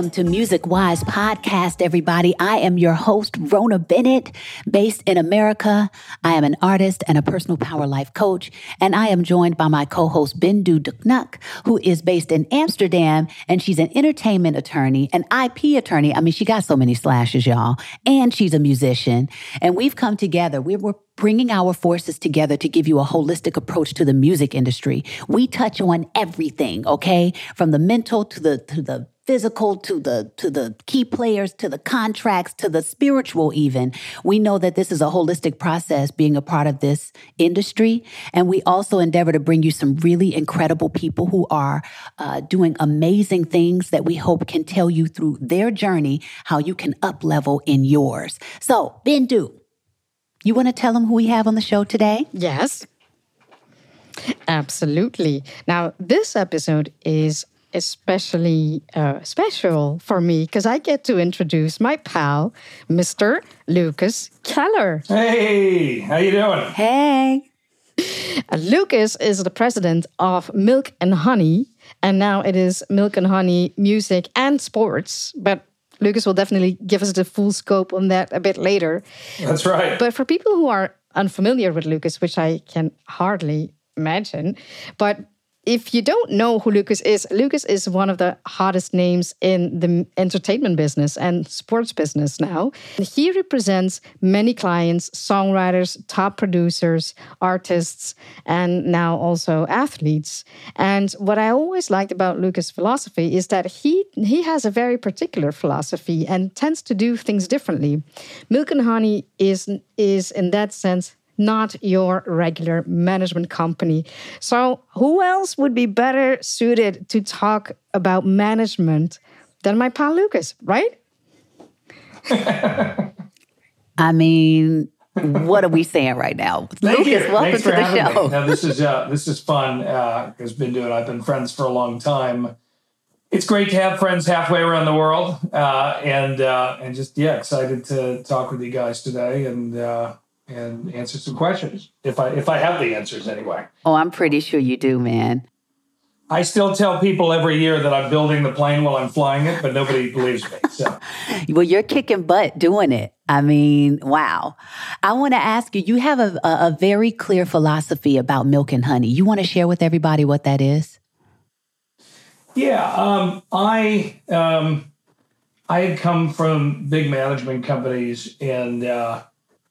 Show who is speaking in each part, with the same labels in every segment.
Speaker 1: Welcome to Music Wise Podcast, everybody. I am your host, Rona Bennett, based in America. I am an artist and a personal power life coach, and I am joined by my co-host Bindu Duknuk, who is based in Amsterdam, and she's an entertainment attorney, an IP attorney. I mean, she got so many slashes, y'all, and she's a musician. And we've come together. We were bringing our forces together to give you a holistic approach to the music industry. We touch on everything, okay? From the mental to the to the physical to the to the key players to the contracts to the spiritual even. We know that this is a holistic process being a part of this industry. And we also endeavor to bring you some really incredible people who are uh, doing amazing things that we hope can tell you through their journey how you can up level in yours. So bindu you want to tell them who we have on the show today?
Speaker 2: Yes. Absolutely. Now, this episode is especially uh, special for me because I get to introduce my pal, Mr. Lucas Keller.
Speaker 3: Hey, how you doing?
Speaker 1: Hey.
Speaker 2: Uh, Lucas is the president of Milk and Honey, and now it is Milk and Honey Music and Sports. But Lucas will definitely give us the full scope on that a bit later.
Speaker 3: That's right.
Speaker 2: But for people who are unfamiliar with Lucas, which I can hardly imagine, but if you don't know who Lucas is, Lucas is one of the hottest names in the entertainment business and sports business now. He represents many clients, songwriters, top producers, artists, and now also athletes. And what I always liked about Lucas' philosophy is that he he has a very particular philosophy and tends to do things differently. Milk and Honey is is in that sense not your regular management company. So, who else would be better suited to talk about management than my pal Lucas, right?
Speaker 1: I mean, what are we saying right now?
Speaker 3: Thank
Speaker 1: Lucas,
Speaker 3: you.
Speaker 1: welcome
Speaker 3: Thanks
Speaker 1: to
Speaker 3: for
Speaker 1: the
Speaker 3: having
Speaker 1: show.
Speaker 3: Me. Now, this is uh, this is fun because uh, been doing. I've been friends for a long time. It's great to have friends halfway around the world, uh, and uh, and just yeah, excited to talk with you guys today. And uh, and answer some questions if I if I have the answers anyway.
Speaker 1: Oh, I'm pretty sure you do, man.
Speaker 3: I still tell people every year that I'm building the plane while I'm flying it, but nobody believes me. So,
Speaker 1: well, you're kicking butt doing it. I mean, wow. I want to ask you. You have a, a, very clear philosophy about milk and honey. You want to share with everybody what that is?
Speaker 3: Yeah, um, I um, I had come from big management companies and. Uh,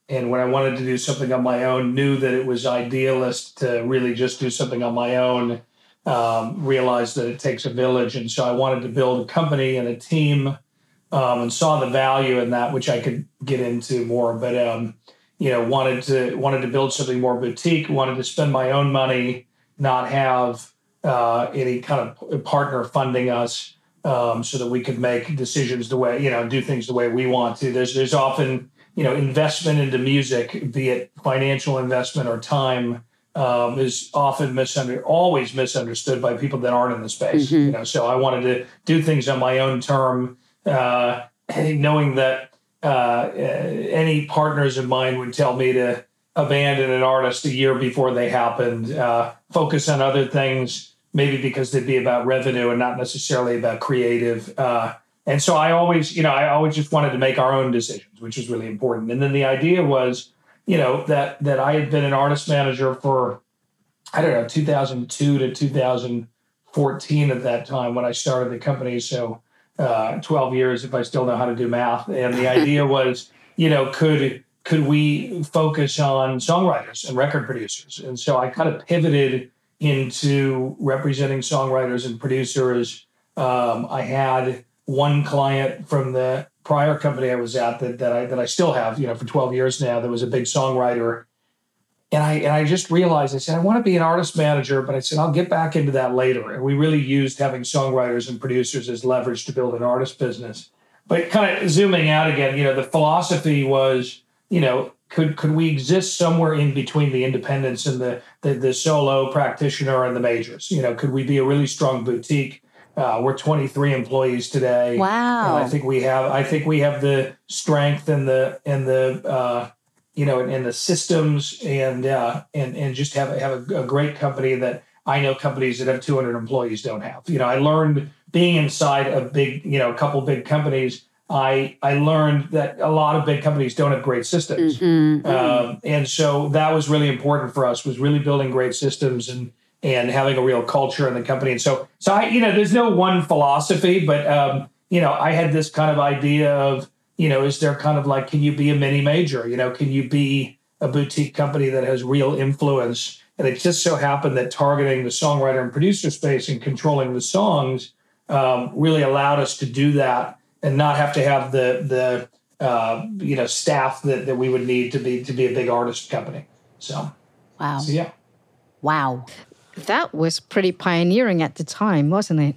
Speaker 3: and when I wanted to do something on my own, knew that it was idealist to really just do something on my own. Um, realized that it takes a village, and so I wanted to build a company and a team, um, and saw the value in that, which I could get into more. But um, you know, wanted to wanted to build something more boutique. Wanted to spend my own money, not have uh, any kind of partner funding us, um, so that we could make decisions the way you know, do things the way we want to. There's there's often you know investment into music, be it financial investment or time, um, is often misunderstood, always misunderstood by people that aren't in the space. Mm-hmm. You know, so I wanted to do things on my own term, uh, knowing that uh, any partners of mine would tell me to abandon an artist a year before they happened, uh, focus on other things, maybe because they'd be about revenue and not necessarily about creative. Uh, and so I always, you know, I always just wanted to make our own decisions, which was really important. And then the idea was, you know, that that I had been an artist manager for, I don't know, 2002 to 2014 at that time when I started the company. So uh, 12 years, if I still know how to do math. And the idea was, you know, could could we focus on songwriters and record producers? And so I kind of pivoted into representing songwriters and producers. Um, I had one client from the prior company I was at that, that I that I still have, you know, for 12 years now, that was a big songwriter. And I and I just realized I said, I want to be an artist manager, but I said, I'll get back into that later. And we really used having songwriters and producers as leverage to build an artist business. But kind of zooming out again, you know, the philosophy was, you know, could could we exist somewhere in between the independents and the, the the solo practitioner and the majors? You know, could we be a really strong boutique? Uh, we're 23 employees today.
Speaker 1: Wow!
Speaker 3: And I think we have. I think we have the strength and the and the uh, you know and, the systems and uh, and and just have have a, a, great company that I know companies that have 200 employees don't have. You know, I learned being inside a big, you know, a couple big companies. I I learned that a lot of big companies don't have great systems, mm-hmm. um, and so that was really important for us. Was really building great systems and and having a real culture in the company. And so so I you know there's no one philosophy, but um, you know I had this kind of idea of you know is there kind of like can you be a mini major? You know, can you be a boutique company that has real influence? And it just so happened that targeting the songwriter and producer space and controlling the songs um, really allowed us to do that and not have to have the the uh, you know staff that, that we would need to be to be a big artist company. So
Speaker 1: wow,
Speaker 3: so, yeah,
Speaker 1: wow,
Speaker 2: that was pretty pioneering at the time, wasn't it?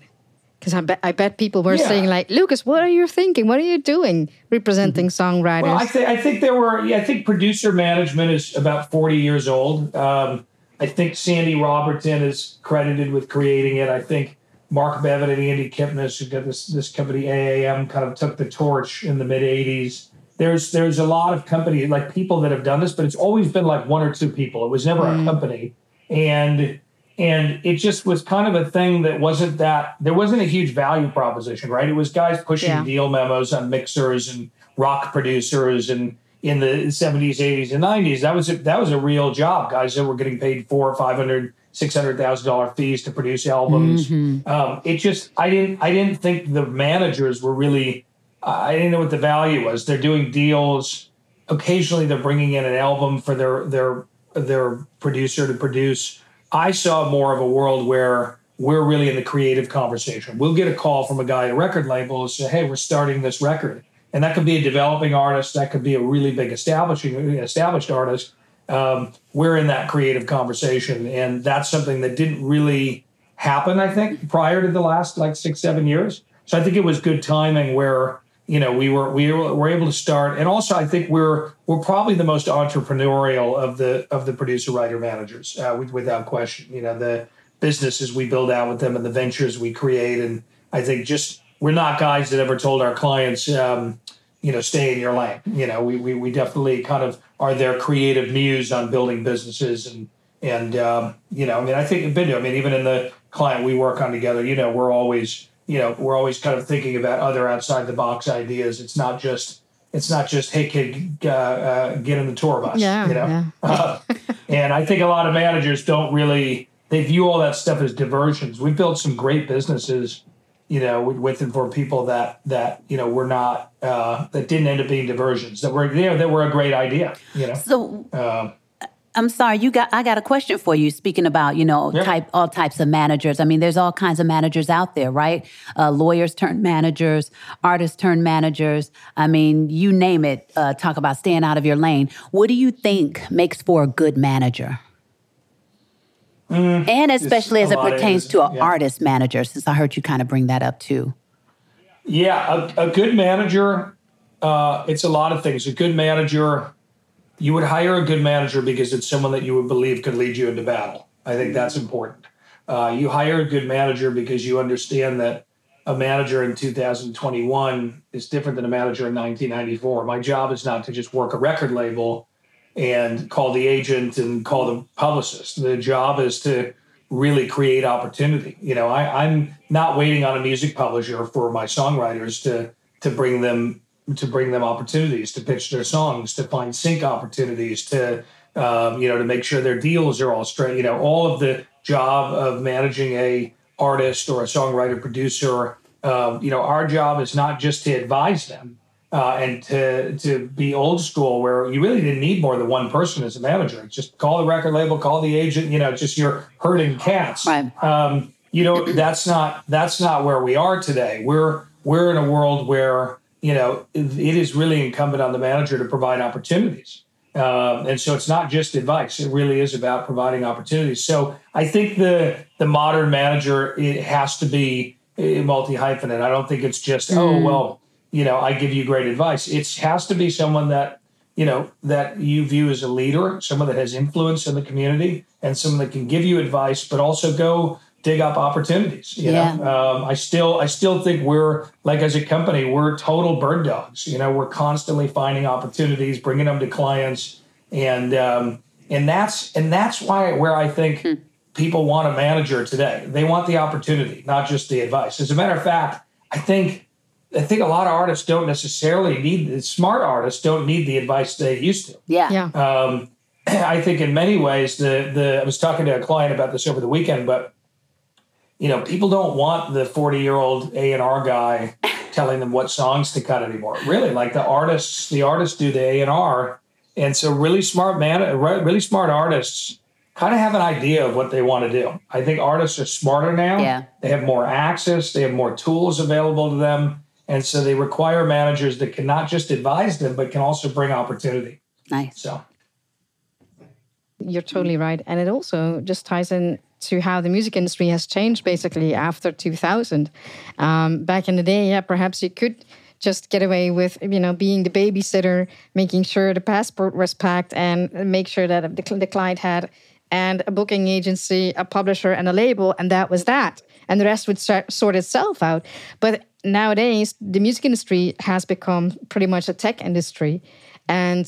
Speaker 2: Because I bet I bet people were yeah. saying like, Lucas, what are you thinking? What are you doing representing mm-hmm. songwriters?
Speaker 3: Well, I, th- I think there were. Yeah, I think producer management is about forty years old. Um, I think Sandy Roberton is credited with creating it. I think Mark Bevan and Andy Kipnis, who got this this company AAM, kind of took the torch in the mid '80s. There's there's a lot of companies like people that have done this, but it's always been like one or two people. It was never mm. a company, and and it just was kind of a thing that wasn't that there wasn't a huge value proposition, right? It was guys pushing yeah. deal memos on mixers and rock producers and in the 70s, 80s, and 90s. That was a, that was a real job. Guys that were getting paid four or five hundred, six hundred thousand dollar fees to produce albums. Mm-hmm. Um, it just I didn't I didn't think the managers were really. I didn't know what the value was. They're doing deals. Occasionally, they're bringing in an album for their their their producer to produce. I saw more of a world where we're really in the creative conversation. We'll get a call from a guy at a record label and say, "Hey, we're starting this record." and that could be a developing artist, that could be a really big establishing established artist. Um, we're in that creative conversation, and that's something that didn't really happen. I think prior to the last like six seven years. So I think it was good timing where you know we were we were able to start, and also I think we're we're probably the most entrepreneurial of the of the producer writer managers uh, without question. You know the businesses we build out with them and the ventures we create, and I think just we're not guys that ever told our clients, um, you know, stay in your lane. You know, we, we, we definitely kind of are their creative muse on building businesses and, and, um, you know, I mean, I think, I mean, even in the client we work on together, you know, we're always, you know, we're always kind of thinking about other outside the box ideas. It's not just, it's not just, hey, kid, uh, uh, get in the tour bus.
Speaker 2: Yeah,
Speaker 3: you know?
Speaker 2: Yeah.
Speaker 3: uh, and I think a lot of managers don't really, they view all that stuff as diversions. We've built some great businesses you know, with and for people that that you know were not uh, that didn't end up being diversions that were you know that were a great idea. You know,
Speaker 1: so. I'm sorry, you got I got a question for you speaking about, you know, yeah. type all types of managers. I mean, there's all kinds of managers out there, right? Uh, lawyers turn managers, artists turn managers. I mean, you name it. Uh, talk about staying out of your lane. What do you think makes for a good manager? Mm, and especially as it pertains to an yeah. artist manager, since I heard you kind of bring that up too.
Speaker 3: Yeah, a, a good manager, uh, it's a lot of things. A good manager, you would hire a good manager because it's someone that you would believe could lead you into battle. I think that's important. Uh, you hire a good manager because you understand that a manager in 2021 is different than a manager in 1994. My job is not to just work a record label and call the agent and call the publicist. The job is to really create opportunity. You know, I, I'm not waiting on a music publisher for my songwriters to to bring them to bring them opportunities to pitch their songs, to find sync opportunities, to um, you know, to make sure their deals are all straight. You know, all of the job of managing a artist or a songwriter producer. Um, you know, our job is not just to advise them, uh, and to to be old school where you really didn't need more than one person as a manager. Just call the record label, call the agent. You know, just you're herding cats.
Speaker 1: Right.
Speaker 3: Um, you know, that's not that's not where we are today. We're we're in a world where you know it is really incumbent on the manager to provide opportunities. Um, and so it's not just advice; it really is about providing opportunities. So I think the the modern manager it has to be multi hyphenate. I don't think it's just oh, mm. oh well you know, I give you great advice. It has to be someone that, you know, that you view as a leader, someone that has influence in the community, and someone that can give you advice, but also go dig up opportunities. You yeah. know, um, I still, I still think we're like as a company, we're total bird dogs. You know, we're constantly finding opportunities, bringing them to clients, and um, and that's and that's why where I think. Hmm people want a manager today. They want the opportunity, not just the advice. As a matter of fact, I think I think a lot of artists don't necessarily need smart artists don't need the advice they used to.
Speaker 1: Yeah.
Speaker 2: Yeah.
Speaker 3: Um, I think in many ways the the I was talking to a client about this over the weekend, but you know, people don't want the 40 year old A and R guy telling them what songs to cut anymore. Really, like the artists, the artists do the A and R, and so really smart man, really smart artists kind of have an idea of what they want to do. I think artists are smarter now.
Speaker 1: Yeah.
Speaker 3: They have more access, they have more tools available to them. And so they require managers that can not just advise them, but can also bring opportunity.
Speaker 1: Nice.
Speaker 3: So
Speaker 2: You're totally right. And it also just ties in to how the music industry has changed basically after 2000. Um, back in the day, yeah, perhaps you could just get away with you know being the babysitter making sure the passport was packed and make sure that the, the client had and a booking agency, a publisher, and a label, and that was that. And the rest would sort itself out. But nowadays, the music industry has become pretty much a tech industry, and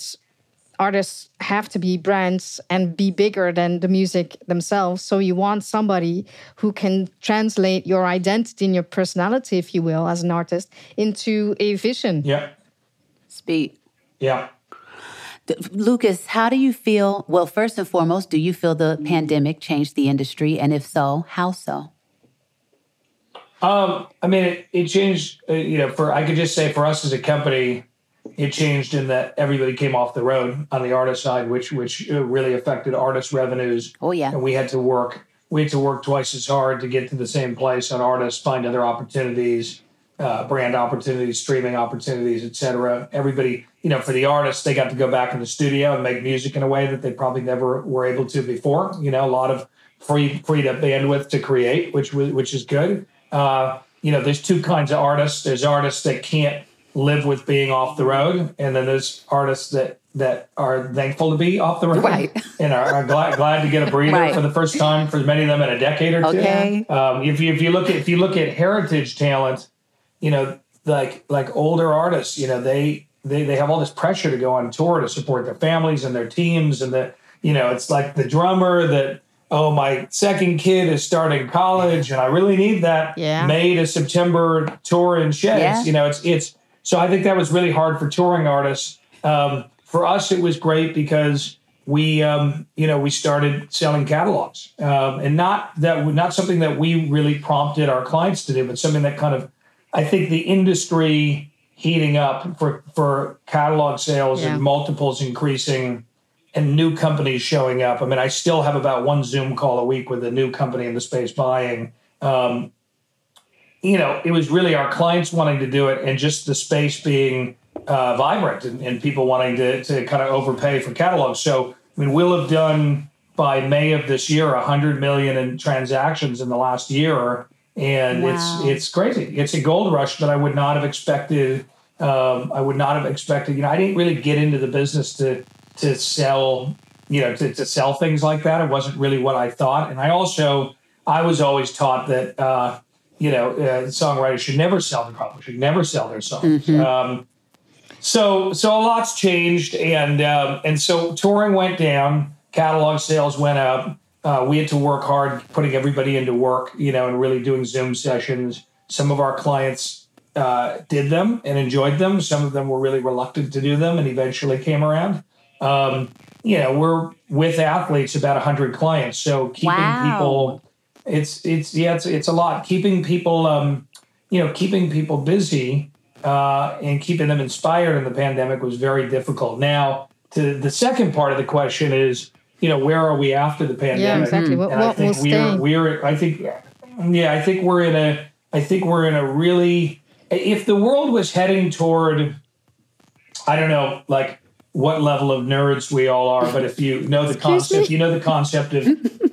Speaker 2: artists have to be brands and be bigger than the music themselves. So you want somebody who can translate your identity and your personality, if you will, as an artist, into a vision.
Speaker 3: yeah,
Speaker 1: Speed.
Speaker 3: yeah.
Speaker 1: Lucas, how do you feel? Well, first and foremost, do you feel the pandemic changed the industry? And if so, how so?
Speaker 3: Um, I mean, it, it changed. Uh, you know, for I could just say for us as a company, it changed in that everybody came off the road on the artist side, which which uh, really affected artist revenues.
Speaker 1: Oh yeah,
Speaker 3: and we had to work. We had to work twice as hard to get to the same place on artists, find other opportunities, uh, brand opportunities, streaming opportunities, etc. Everybody, you know, for the artists, they got to go back in the studio and make music in a way that they probably never were able to before. You know, a lot of free freed up bandwidth to create, which which is good. Uh, you know, there's two kinds of artists. There's artists that can't live with being off the road, and then there's artists that that are thankful to be off the road
Speaker 1: right.
Speaker 3: and are, are glad, glad to get a breather right. for the first time for many of them in a decade or two.
Speaker 1: Okay.
Speaker 3: Um, if you if you look at if you look at heritage talent, you know, like like older artists, you know, they they they have all this pressure to go on tour to support their families and their teams, and the you know, it's like the drummer that oh, my second kid is starting college and I really need that
Speaker 2: yeah.
Speaker 3: May to September tour in sheds.
Speaker 1: Yeah.
Speaker 3: You know, it's it's so I think that was really hard for touring artists. Um, for us, it was great because we, um, you know, we started selling catalogs, um, and not that not something that we really prompted our clients to do, but something that kind of, I think, the industry heating up for for catalog sales
Speaker 2: Yeah.
Speaker 3: and multiples increasing and new companies showing up. I mean, I still have about one Zoom call a week with a new company in the space buying. Um, you know, it was really our clients wanting to do it and just the space being uh, vibrant and, and people wanting to, to kind of overpay for catalogs. So, I mean, we'll have done by May of this year 100 million in transactions in the last year. And
Speaker 1: Wow.
Speaker 3: it's it's crazy. It's a gold rush that I would not have expected. Um, I would not have expected. You know, I didn't really get into the business to to sell. You know, to, to sell things like that. It wasn't really what I thought. And I also I was always taught that uh, you know uh, songwriters should never sell their album, should never sell their songs. Um, so so a lot's changed, and um, and so touring went down, catalog sales went up. Uh, we had to work hard putting everybody into work, you know, and really doing Zoom sessions. Some of our clients uh, did them and enjoyed them. Some of them were really reluctant to do them, and eventually came around. Um, you know, we're with athletes about hundred clients, so keeping
Speaker 1: Wow.
Speaker 3: people it's it's yeah it's it's a lot. Keeping people um you know keeping people busy uh and keeping them inspired in the pandemic was very difficult. Now to the second part of the question is you know where are we after the pandemic?
Speaker 2: Yeah, exactly. What,
Speaker 3: and I
Speaker 2: what will
Speaker 3: think we're we're I think yeah I think we're in a I think we're in a really if the world was heading toward I don't know like what level of nerds we all are but if you know the concept you know the concept of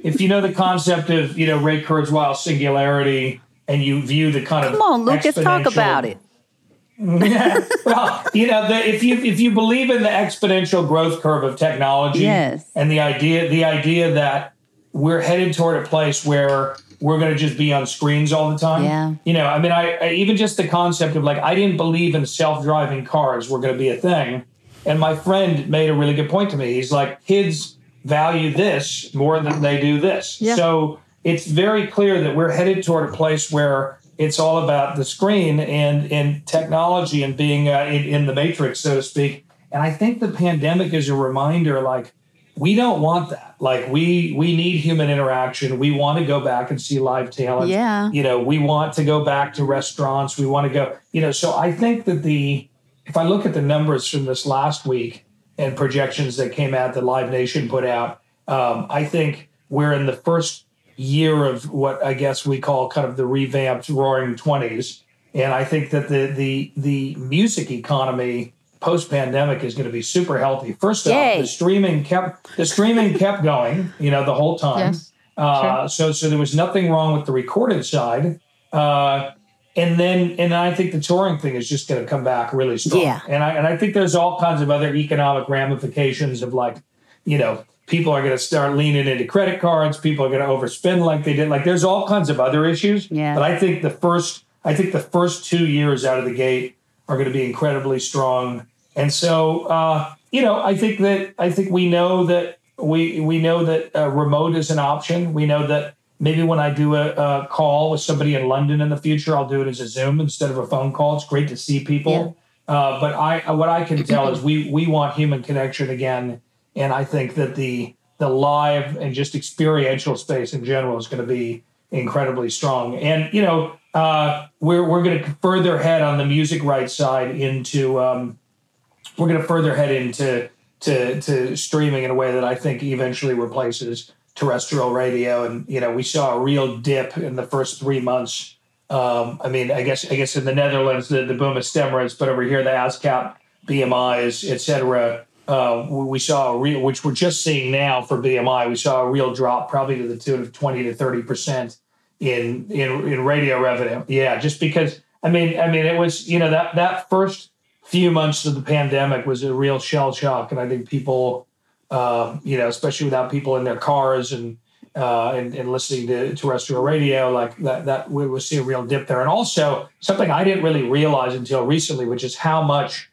Speaker 3: if you know the concept of you know Ray Kurzweil singularity and you view the kind of
Speaker 1: Come on, Lucas, talk about it.
Speaker 3: yeah. Well, you know, the, if you if you believe in the exponential growth curve of technology,
Speaker 1: Yes.
Speaker 3: and the idea the idea that we're headed toward a place where we're going to just be on screens all the time.
Speaker 1: Yeah.
Speaker 3: You know, I mean, I, I even just the concept of like I didn't believe in self driving cars were going to be a thing, and my friend made a really good point to me. He's like, kids value this more than they do this.
Speaker 2: Yeah.
Speaker 3: So it's very clear that we're headed toward a place where it's all about the screen and and technology and being uh, in, in the matrix, so to speak. And I think the pandemic is a reminder, like we don't want that. Like we we need human interaction. We want to go back and see live talent.
Speaker 1: Yeah.
Speaker 3: You know, we want to go back to restaurants. We want to go. You know, so I think that the if I look at the numbers from this last week and projections that came out that Live Nation put out, um, I think we're in the first year of what I guess we call kind of the revamped Roaring Twenties, and I think that the the the music economy post pandemic is going to be super healthy. First
Speaker 1: Yay.
Speaker 3: off, the streaming kept the streaming kept going, you know, the whole time.
Speaker 2: Yes.
Speaker 3: Uh, So so there was nothing wrong with the recorded side. Uh, and then and I think the touring thing is just going to come back really strong.
Speaker 1: Yeah.
Speaker 3: And I and I think there's all kinds of other economic ramifications of like, you know, people are going to start leaning into credit cards. People are going to overspend like they did. Like there's all kinds of other issues.
Speaker 1: Yeah.
Speaker 3: But I think the first I think the first two years out of the gate are going to be incredibly strong. And so uh, you know, I think that I think we know that we we know that uh, remote is an option. We know that maybe when I do a, a call with somebody in London in the future, I'll do it as a Zoom instead of a phone call. It's great to see people. Uh, but I, what I can tell is we we want human connection again, and I think that the the live and just experiential space in general is going to be incredibly strong. And you know, uh, we're we're going to further head on the music rights side into um, we're going to further head into to to streaming in a way that I think eventually replaces terrestrial radio. And you know, we saw a real dip in the first three months. Um, I mean, I guess I guess in the Netherlands the, the Buma/Stemras, but over here the ASCAP, BMIs, et cetera. Uh, we we saw a real, which we're just seeing now for BMI. We saw a real drop, probably to the tune of twenty to thirty percent in in in radio revenue. Yeah, just because I mean, I mean, it was you know that that first few months of the pandemic was a real shell shock, and I think people, um, you know, especially without people in their cars and uh, and, and listening to terrestrial radio, like that, that we will see a real dip there. And also something I didn't really realize until recently, which is how much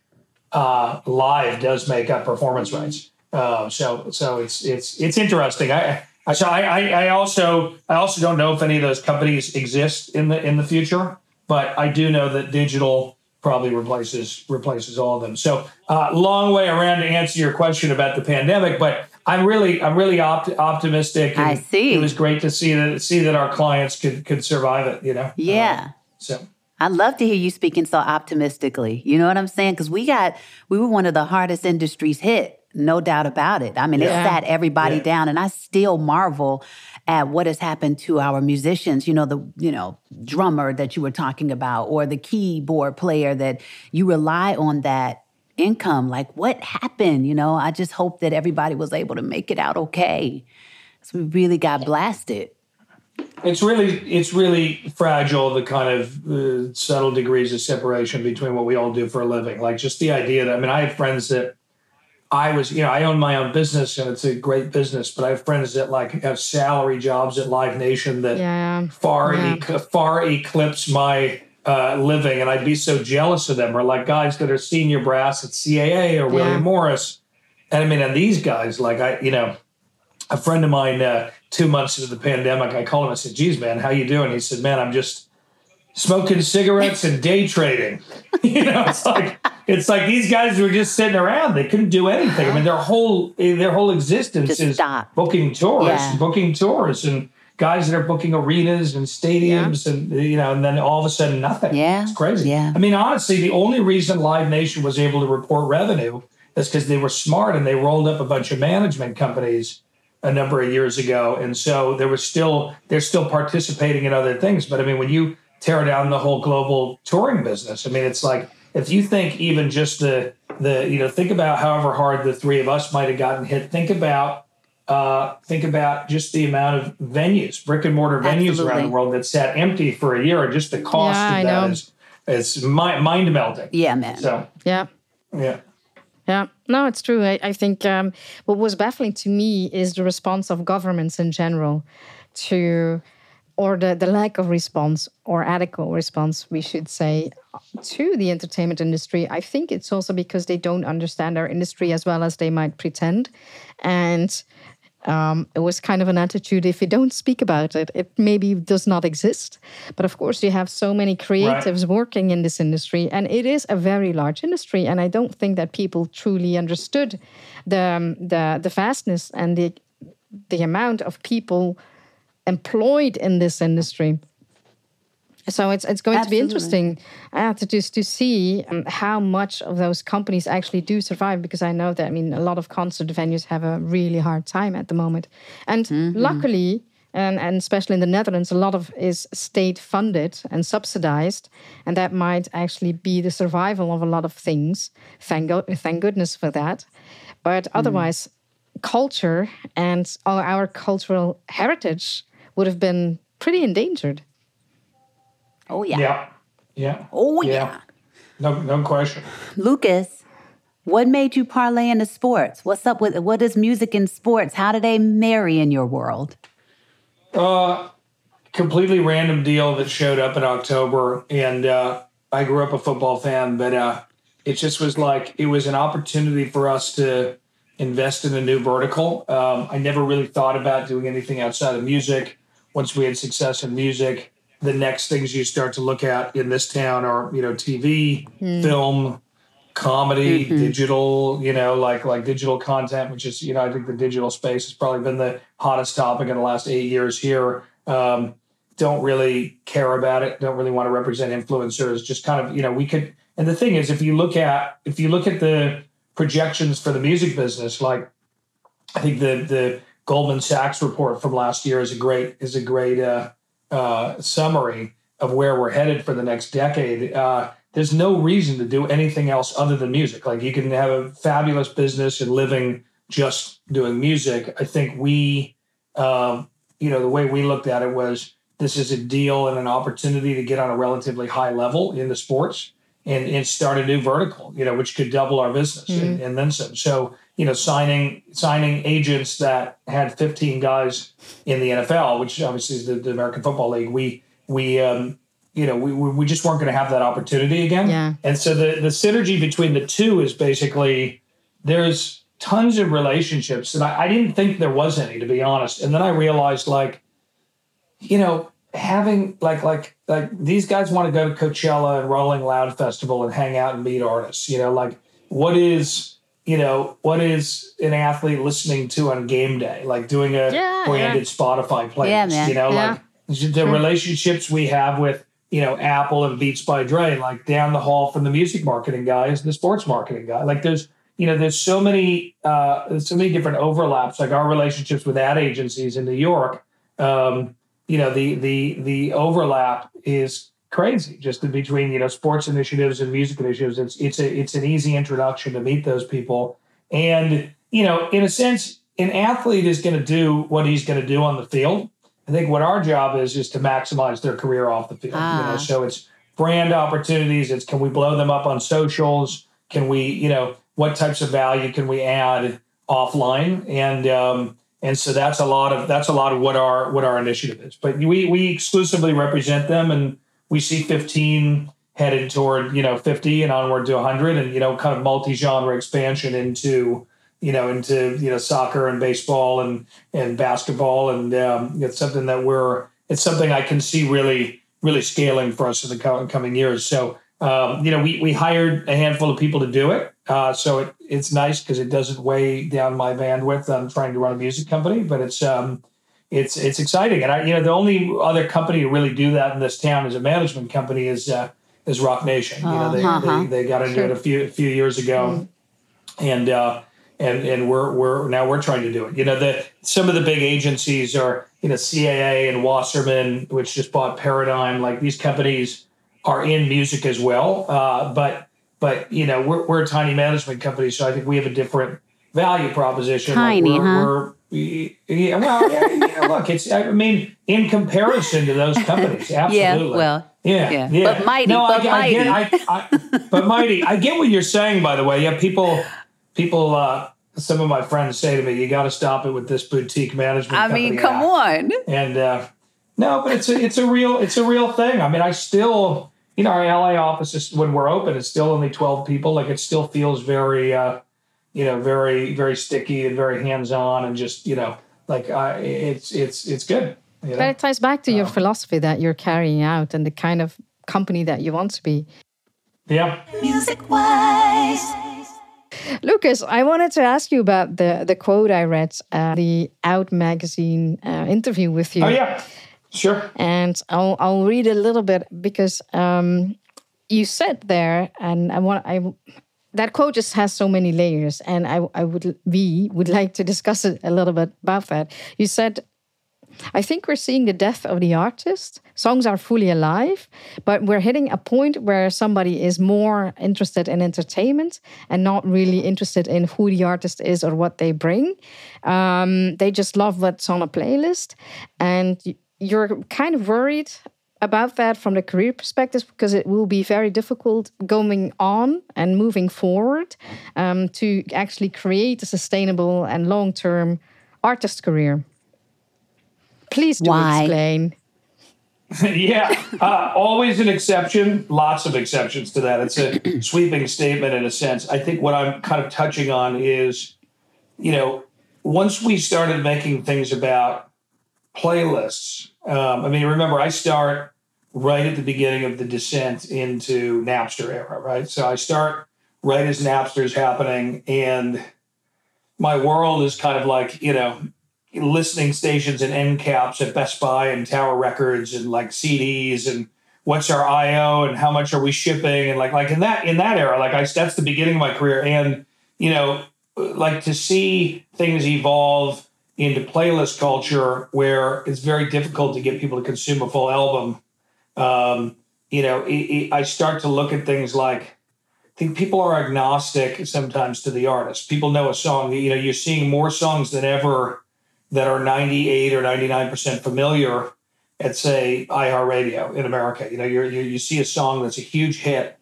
Speaker 3: uh, live does make up performance rights. Uh, so so it's it's it's interesting. I, I so I, I I also I also don't know if any of those companies exist in the in the future, but I do know that digital probably replaces replaces all of them. So uh, long way around to answer your question about the pandemic, but I'm really I'm really opt- optimistic.
Speaker 1: I see.
Speaker 3: It was great to see that see that our clients could could survive it. You know.
Speaker 1: Yeah.
Speaker 3: Uh, so.
Speaker 1: I love to hear you speaking so optimistically. You know what I'm saying? Because we got, we were one of the hardest industries hit, no doubt about it. I mean, it sat everybody
Speaker 3: Yeah.
Speaker 1: down, and I still marvel at what has happened to our musicians. You know, the you know drummer that you were talking about, or the keyboard player that you rely on that income. Like, what happened? You know, I just hope that everybody was able to make it out okay. So we really got blasted.
Speaker 3: It's really it's really fragile the kind of uh, subtle degrees of separation between what we all do for a living. Like just the idea that I mean, I have friends that I was you know I own my own business and it's a great business, but I have friends that like have salary jobs at Live Nation that
Speaker 2: Yeah.
Speaker 3: far
Speaker 2: Yeah.
Speaker 3: ec- far eclipse my uh, living, and I'd be so jealous of them. Or like guys that are senior brass at CAA or William Morris, and I mean, and these guys, like I, you know, a friend of mine, uh, two months into the pandemic, I called him. I said, "Geez, man, how you doing?" He said, "Man, I'm just smoking cigarettes and day trading." you know, it's like it's like these guys were just sitting around. They couldn't do anything. I mean, their whole their whole existence
Speaker 1: Just
Speaker 3: is
Speaker 1: stop.
Speaker 3: booking tours,
Speaker 1: Yeah.
Speaker 3: booking tours, and guys that are booking arenas and stadiums, and you know, and then all of a sudden nothing.
Speaker 1: Yeah.
Speaker 3: it's crazy.
Speaker 1: Yeah.
Speaker 3: I mean, honestly, the only reason Live Nation was able to report revenue is because they were smart and they rolled up a bunch of management companies a number of years ago, and so there was still they're still participating in other things. But I mean, when you tear down the whole global touring business, I mean, it's like if you think even just the the you know think about however hard the three of us might have gotten hit. Think about uh, think about just the amount of venues, brick and mortar venues around the world that sat empty for a year, and just the cost
Speaker 2: Yeah, I
Speaker 3: of that
Speaker 2: know.
Speaker 3: is is mi- mind melting.
Speaker 1: Yeah, man.
Speaker 3: So
Speaker 2: Yeah.
Speaker 3: yeah.
Speaker 2: Yeah, no, it's true. I, I think um, what was baffling to me is the response of governments in general to, or the, the lack of response or adequate response, we should say, to the entertainment industry. I think it's also because they don't understand our industry as well as they might pretend. And um, it was kind of an attitude if you don't speak about it, it maybe does not exist. But of course, you have so many creatives right. working in this industry, and it is a very large industry. And I don't think that people truly understood the um, the the vastness and the the amount of people employed in this industry. So it's it's going Absolutely. to be interesting uh, to just to see um, how much of those companies actually do survive because I know that I mean a lot of concert venues have a really hard time at the moment, and mm-hmm. luckily. And, and especially in the Netherlands, a lot of is state funded and subsidized, and that might actually be the survival of a lot of things. Thank go- thank goodness for that. But mm. otherwise, culture and our cultural heritage would have been pretty endangered.
Speaker 1: Oh yeah.
Speaker 3: Yeah. Yeah.
Speaker 1: Oh yeah. yeah.
Speaker 3: No, no question.
Speaker 1: Lucas, what made you parlay into sports? What's up with what is music and sports? How do they marry in your world?
Speaker 3: Uh, completely random deal that showed up in October, and uh, I grew up a football fan, but uh, it just was like it was an opportunity for us to invest in a new vertical. Um, I never really thought about doing anything outside of music. Once we had success in music, the next things you start to look at in this town are you know TV, mm. film, comedy, mm-hmm. digital. You know, like like digital content, which is you know I think the digital space has probably been the hottest topic in the last eight years here. Um, don't really care about it. Don't really want to represent influencers. Just kind of you know we could. And the thing is, if you look at if you look at the projections for the music business, like I think the the Goldman Sachs report from last year is a great is a great uh, uh, summary of where we're headed for the next decade, uh, there's no reason to do anything else other than music. Like you can have a fabulous business and living just doing music. I think we, um, you know, the way we looked at it was this is a deal and an opportunity to get on a relatively high level in the sports and, and start a new vertical, you know, which could double our business mm-hmm. and, and then some. So you know, signing signing agents that had 15 guys in the NFL, which obviously is the, the American Football League. We we um, you know we we just weren't going to have that opportunity again.
Speaker 2: Yeah.
Speaker 3: And so the the synergy between the two is basically there's tons of relationships, and I, I didn't think there was any to be honest. And then I realized like, you know, having like like like these guys want to go to Coachella and Rolling Loud Festival and hang out and meet artists. You know, like what is you know, what is an athlete listening to on game day? Like doing a yeah, branded yeah. Spotify playlist. Yeah. You know, like the sure. relationships we have with, you know, Apple and Beats by Dre, like down the hall from the music marketing guy is the sports marketing guy. Like there's, you know, there's so many, uh, there's so many different overlaps. Like our relationships with ad agencies in New York, um, you know, the the the overlap is crazy. Just in between you know sports initiatives and music initiatives it's it's a it's an easy introduction to meet those people. And you know in a sense an athlete is going to do what he's going to do on the field. I think what our job is is to maximize their career off the field ah. you know ah. so it's brand opportunities it's can we blow them up on socials? Can we you know what types of value can we add offline? And um, and so that's a lot of that's a lot of what our what our initiative is. But we we exclusively represent them and we see 15 headed toward you know 50 and onward to 100 and you know kind of multi-genre expansion into you know into you know soccer and baseball and and basketball. And um, it's something that we're it's something i can see really really scaling for us in the coming years. So um, you know we, we hired a handful of people to do it. Uh, so it, it's nice because it doesn't weigh down my bandwidth on trying to run a music company but it's um, it's it's exciting. And I, you know, the only other company to really do that in this town as a management company is uh, is Roc Nation. You know, they, uh-huh. they, they got into sure. it a few a few years ago, and uh, and and we're we're now we're trying to do it. You know, the some of the big agencies are you know CAA and Wasserman, which just bought Paradigm. Like these companies are in music as well, uh, but but you know we're we're a tiny management company, so I think we have a different value proposition.
Speaker 1: Tiny,
Speaker 3: like
Speaker 1: we're,
Speaker 3: huh? We're, yeah, well, yeah, yeah, look, it's. I mean, in comparison to those companies, absolutely.
Speaker 1: yeah, well,
Speaker 3: yeah, yeah, yeah.
Speaker 1: But mighty, no, but I, mighty.
Speaker 3: I get, I, I, but mighty. I get what you're saying. By the way, yeah, people, people. uh Some of my friends say to me, "You got to stop it with this boutique management."
Speaker 1: I mean, come on.
Speaker 3: And uh no, but it's a, it's a real, it's a real thing. I mean, I still, you know, our LA office is when we're open, it's still only twelve people. Like it still feels very. uh you know, very, very sticky and very hands on and just, you know, like I, it's it's it's good. You know?
Speaker 2: But it ties back to your um, philosophy that you're carrying out and the kind of company that you want to be.
Speaker 3: Yeah.
Speaker 1: Music wise.
Speaker 2: Lucas, I wanted to ask you about the the quote I read, uh, the Out magazine uh, interview with you.
Speaker 3: Oh yeah, sure.
Speaker 2: And I'll I'll read a little bit because um, you said there, and I want I that quote just has so many layers, and I I would we would like to discuss it a little bit about that. You said I think we're seeing the death of the artist. Songs are fully alive, but we're hitting a point where somebody is more interested in entertainment and not really interested in who the artist is or what they bring. Um, they just love what's on a playlist. And you're kind of worried about that from the career perspective because it will be very difficult going on and moving forward um, to actually create a sustainable and long term artist career. Please do Why? explain.
Speaker 3: yeah, uh, always an exception. Lots of exceptions to that. It's a sweeping statement in a sense. I think what I'm kind of touching on is, you know, once we started making things about playlists. Um, I mean, remember, I start right at the beginning of the descent into Napster era, right? So I start right as Napster's happening, and my world is kind of like, you know, listening stations and end caps at Best Buy and Tower Records and like CDs and what's our IO and how much are we shipping and like like in that in that era like I that's the beginning of my career and you know like to see things evolve into playlist culture where it's very difficult to get people to consume a full album um, you know it, it, I start to look at things like I think people are agnostic sometimes to the artist people know a song you know you're seeing more songs than ever that are 98 or 99% familiar at say iHeartRadio in America. You know, you you see a song that's a huge hit,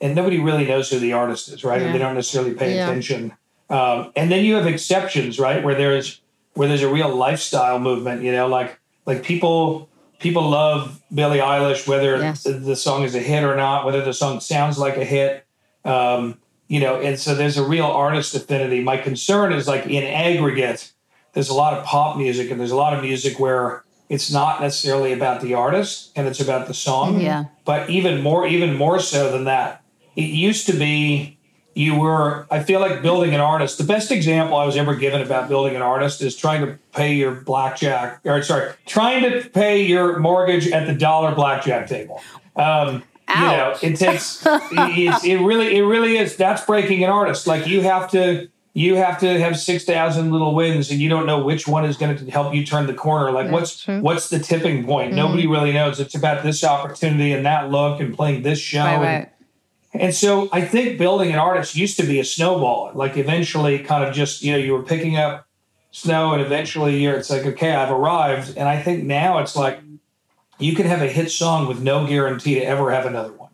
Speaker 3: and nobody really knows who the artist is, right? Yeah. They don't necessarily pay yeah. attention. Um, and then you have exceptions, right? Where there's where there's a real lifestyle movement. You know, like like people people love Billie Eilish, whether yes. the, the, song is a hit or not, whether the song sounds like a hit. Um, you know, and so there's a real artist affinity. My concern is like in aggregate there's a lot of pop music and there's a lot of music where it's not necessarily about the artist and it's about the song.
Speaker 1: Yeah.
Speaker 3: But even more, even more so than that, it used to be you were. I feel like building an artist. The best example I was ever given about building an artist is trying to pay your blackjack, or sorry, trying to pay your mortgage at the dollar blackjack table. Um, you know, it takes. it, it really, it really is. That's breaking an artist. Like you have to you have to have 6,000 little wins and you don't know which one is going to help you turn the corner. Like what's true. what's the tipping point? Mm-hmm. Nobody really knows. It's about this opportunity and that look and playing this show. Right, right. And, and so I think building an artist used to be a snowball. Like eventually kind of just, you know, you were picking up snow and eventually you're it's like, okay, I've arrived. And I think now it's like you can have a hit song with no guarantee to ever have another one.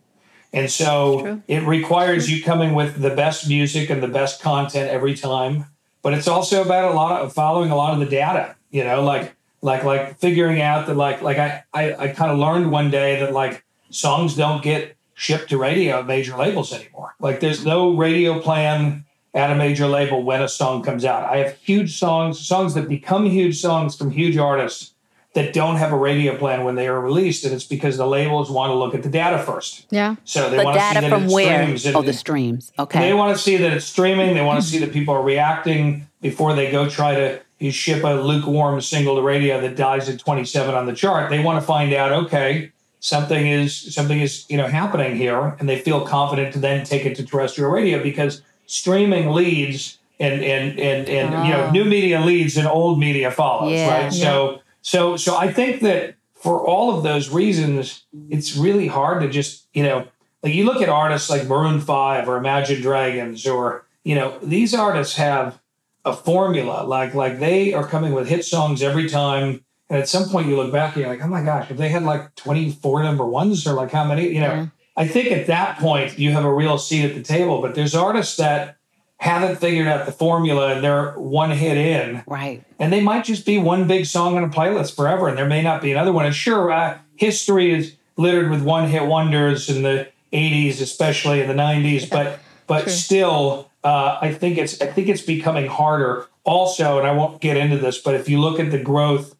Speaker 3: And so it requires you coming with the best music and the best content every time. But it's also about a lot of following a lot of the data, you know, like like like figuring out that like like I I, I kind of learned one day that like songs don't get shipped to radio at major labels anymore. Like there's no radio plan at a major label when a song comes out. I have huge songs, songs that become huge songs from huge artists that don't have a radio plan when they are released, and it's because the labels want to look at the data first.
Speaker 2: Yeah.
Speaker 3: So they want to see that from it where? streams.
Speaker 1: And, oh, the streams. Okay.
Speaker 3: They want to see that it's streaming. They want to hmm. see that people are reacting before they go try to you ship a lukewarm single to radio that dies at 27 on the chart. They want to find out, okay, something is something is you know happening here, and they feel confident to then take it to terrestrial radio because streaming leads and and and and oh. you know ah. new media leads and old media follows, yeah, right? Yeah. So so, so I think that for all of those reasons, it's really hard to just, you know, like you look at artists like Maroon 5 or Imagine Dragons or, you know, these artists have a formula. Like, like they are coming with hit songs every time. And at some point you look back and you're like, oh my gosh, if they had like 24 number ones or like how many, you know, yeah. I think at that point you have a real seat at the table. But there's artists that haven't figured out the formula and they're one hit in.
Speaker 1: Right.
Speaker 3: And they might just be one big song on a playlist forever and there may not be another one. And sure, uh, history is littered with one hit wonders in the 80s, especially in the 90s, but but True. still uh, I think it's I think it's becoming harder. Also, and I won't get into this, but if you look at the growth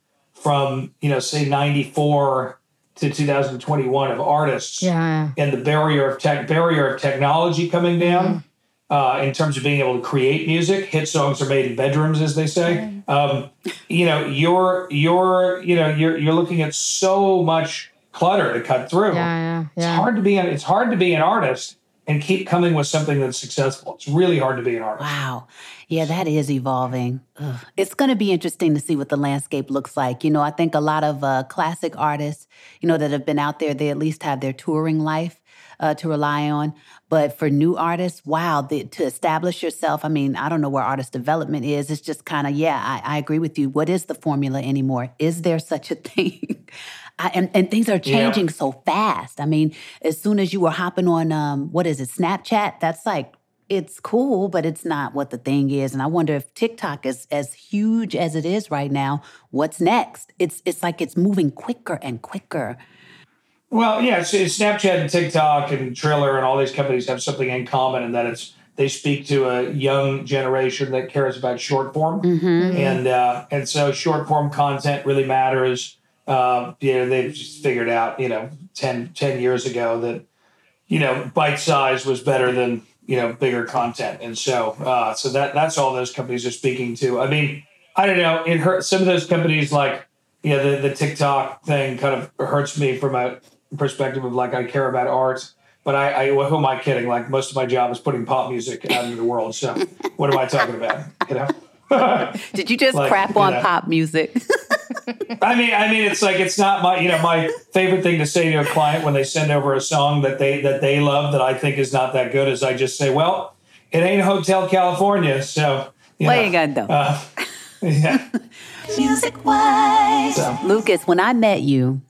Speaker 3: from you know say '94 to 2021 of artists,
Speaker 2: Yeah.
Speaker 3: and the barrier of tech barrier of technology coming down uh, in terms of being able to create music. Hit songs are made in bedrooms, as they say. Um, you know, you're you're you know you're you're looking at so much clutter to cut through.
Speaker 2: Yeah, yeah,
Speaker 3: It's hard to be an it's hard to be an artist and keep coming with something that's successful. It's really hard to be an artist.
Speaker 1: Wow. Yeah, that is evolving. Ugh. It's going to be interesting to see what the landscape looks like. You know, I think a lot of uh, classic artists, you know, that have been out there, they at least have their touring life uh, to rely on. But for new artists, wow, the, to establish yourself, I mean, I don't know where artist development is. It's just kind of, yeah, I, I agree with you. What is the formula anymore? Is there such a thing? I, and, and things are
Speaker 3: Yeah.
Speaker 1: changing so fast. I mean, as soon as you were hopping on, um, what is it, Snapchat? That's like it's cool, but it's not what the thing is. And I wonder if TikTok is as huge as it is right now. What's next? It's it's like it's moving quicker and quicker.
Speaker 3: Well, yeah, it's, it's Snapchat and TikTok and Triller and all these companies have something in common in that it's they speak to a young generation that cares about short form, and uh, and so short form content really matters. Um, you know, they've just figured out, you know, 10, 10 years ago that you know bite size was better than you know bigger content, and so uh, so that that's all those companies are speaking to. I mean, I don't know. It hurt some of those companies like you know the the TikTok thing kind of hurts me from a perspective of like I care about art. But I, I, who am I kidding? Like most of my job is putting pop music out into the world. So what am I talking about? You know.
Speaker 1: Did you just
Speaker 3: Like,
Speaker 1: crap
Speaker 3: you
Speaker 1: on
Speaker 3: know.
Speaker 1: pop music?
Speaker 3: I mean, I mean, it's like it's not my, you know, my favorite thing to say to a client when they send over a song that they that they love that I think is not that good is I just say, well, it ain't Hotel California, so you
Speaker 1: what
Speaker 3: know,
Speaker 1: you gonna
Speaker 3: uh, yeah.
Speaker 1: Music wise.
Speaker 3: So.
Speaker 1: Lucas, when I met you,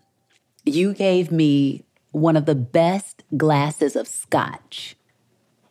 Speaker 1: you gave me one of the best glasses of scotch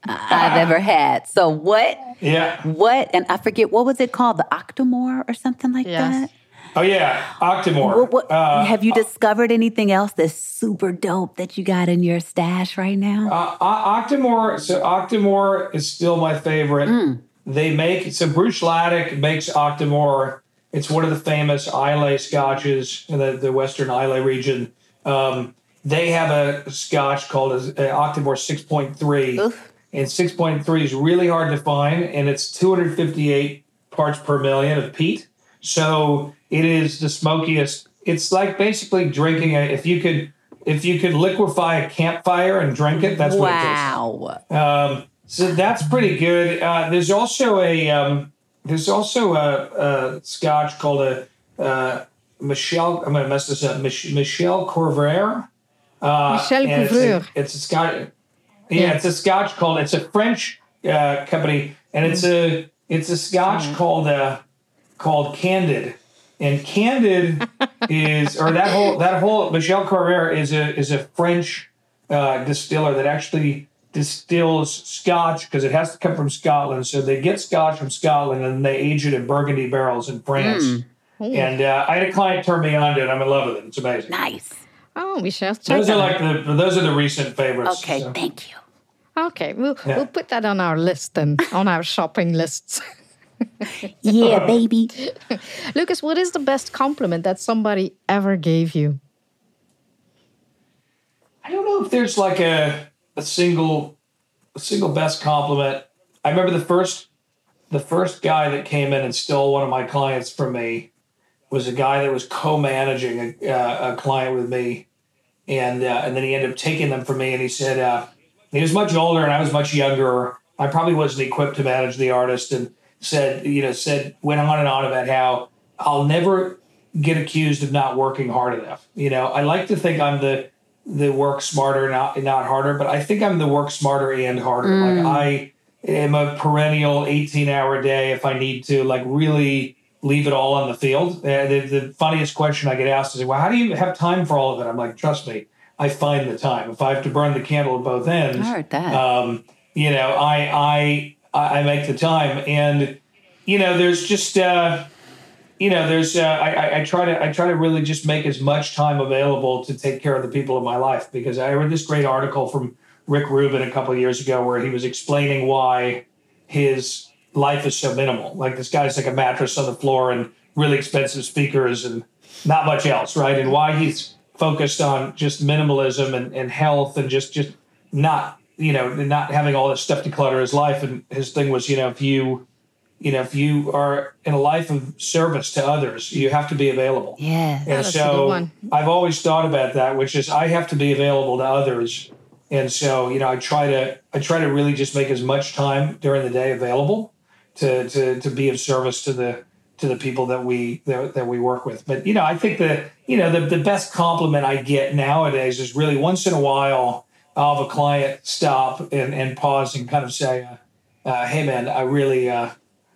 Speaker 1: I've ever had. So what
Speaker 3: Yeah.
Speaker 1: what and I forget what was it called? The Octomore or something like
Speaker 2: Yes.
Speaker 1: that?
Speaker 3: Oh yeah, Octomore.
Speaker 1: What, what,
Speaker 3: Uh,
Speaker 1: have you discovered anything else that's super dope that you got in your stash right now?
Speaker 3: Uh, Octomore. So Octomore is still my favorite.
Speaker 1: Mm.
Speaker 3: They make so Bruichladdich makes Octomore. It's one of the famous Islay scotches in the, the Western Islay region. Um, they have a scotch called a, a Octomore 6.3,
Speaker 1: Oof.
Speaker 3: and 6.3 is really hard to find, and it's 258 parts per million of peat. So it is the smokiest. It's like basically drinking a. If you could, if you could liquefy a campfire and drink it, that's what it
Speaker 1: wow.
Speaker 3: Um, so that's pretty good. Uh, there's also a um, there's also a, a scotch called a uh, Michel. I'm going to mess this up. Mich- Michel Couvreur. Uh,
Speaker 2: Michel
Speaker 3: and it's a- It's a scotch. Yeah, it's a scotch called. It's a French uh, company, and it's a it's a scotch called uh, called Candid. And Candid is, or that whole that whole Michel Couvreur is a is a French uh, distiller that actually distills Scotch because it has to come from Scotland. So they get Scotch from Scotland and they age it in Burgundy barrels in France. And uh, I had a client turn me on to it. I'm in love with it. It's amazing.
Speaker 1: Nice.
Speaker 2: Oh, we shall check
Speaker 3: Those
Speaker 2: that
Speaker 3: are
Speaker 2: out.
Speaker 3: like the those are the recent favorites.
Speaker 1: Okay,
Speaker 3: so.
Speaker 1: thank you.
Speaker 2: Okay, we'll
Speaker 3: Yeah.
Speaker 2: we'll put that on our list then, on our shopping lists.
Speaker 1: Yeah, baby.
Speaker 2: Lucas, what is the best compliment that somebody ever gave you?
Speaker 3: I don't know if there's like a a single a single best compliment. I remember the first the first guy that came in and stole one of my clients from me was a guy that was co-managing a, uh, a client with me, and uh, and then he ended up taking them from me. And he said uh, he was much older and I was much younger. I probably wasn't equipped to manage the artist, and said you know said went on and on about how I'll never get accused of not working hard enough. You know, I like to think I'm the the work smarter, not not harder, but I think I'm the work smarter and harder. Like I am a perennial 18 hour day if I need to, like really leave it all on the field. Uh, the, the funniest question I get asked is, "Well, how do you have time for all of it?" I'm like, "Trust me, I find the time. If I have to burn the candle at both ends,
Speaker 1: I heard that.
Speaker 3: um, you know, I I I make the time, and you know, there's just uh, you know, there's uh, I, I I try to I try to really just make as much time available to take care of the people in my life because I read this great article from Rick Rubin a couple years ago where he was explaining why his life is so minimal. Like this guy's like a mattress on the floor and really expensive speakers and not much else, right? And why he's focused on just minimalism and, and health and just just not you know not having all this stuff to clutter his life. And his thing was, you know, if you you know, if you are in a life of service to others, you have to be available.
Speaker 1: Yeah.
Speaker 3: And
Speaker 2: that's a
Speaker 3: so
Speaker 2: good one.
Speaker 3: I've always thought about that, which is I have to be available to others. And so, you know, I try to I try to really just make as much time during the day available to to to be of service to the to the people that we that, that we work with. But you know, I think that you know the the best compliment I get nowadays is really once in a while I'll have a client stop and and pause and kind of say, uh, uh, "Hey, man, I really." Uh,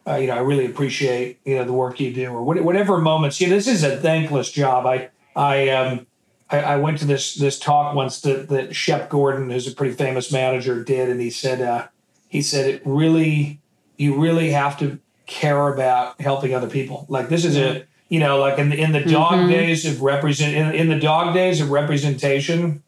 Speaker 3: uh, you know, I really appreciate you know the work you do, or what- whatever moments. You know, this is a thankless job. I I um I, I went to this this talk once that that Shep Gordon, who's a pretty famous manager, did, and he said uh, he said it really you really have to care about helping other people. Like this is a you know like in the, in the dog days of represent in, in the dog days of representation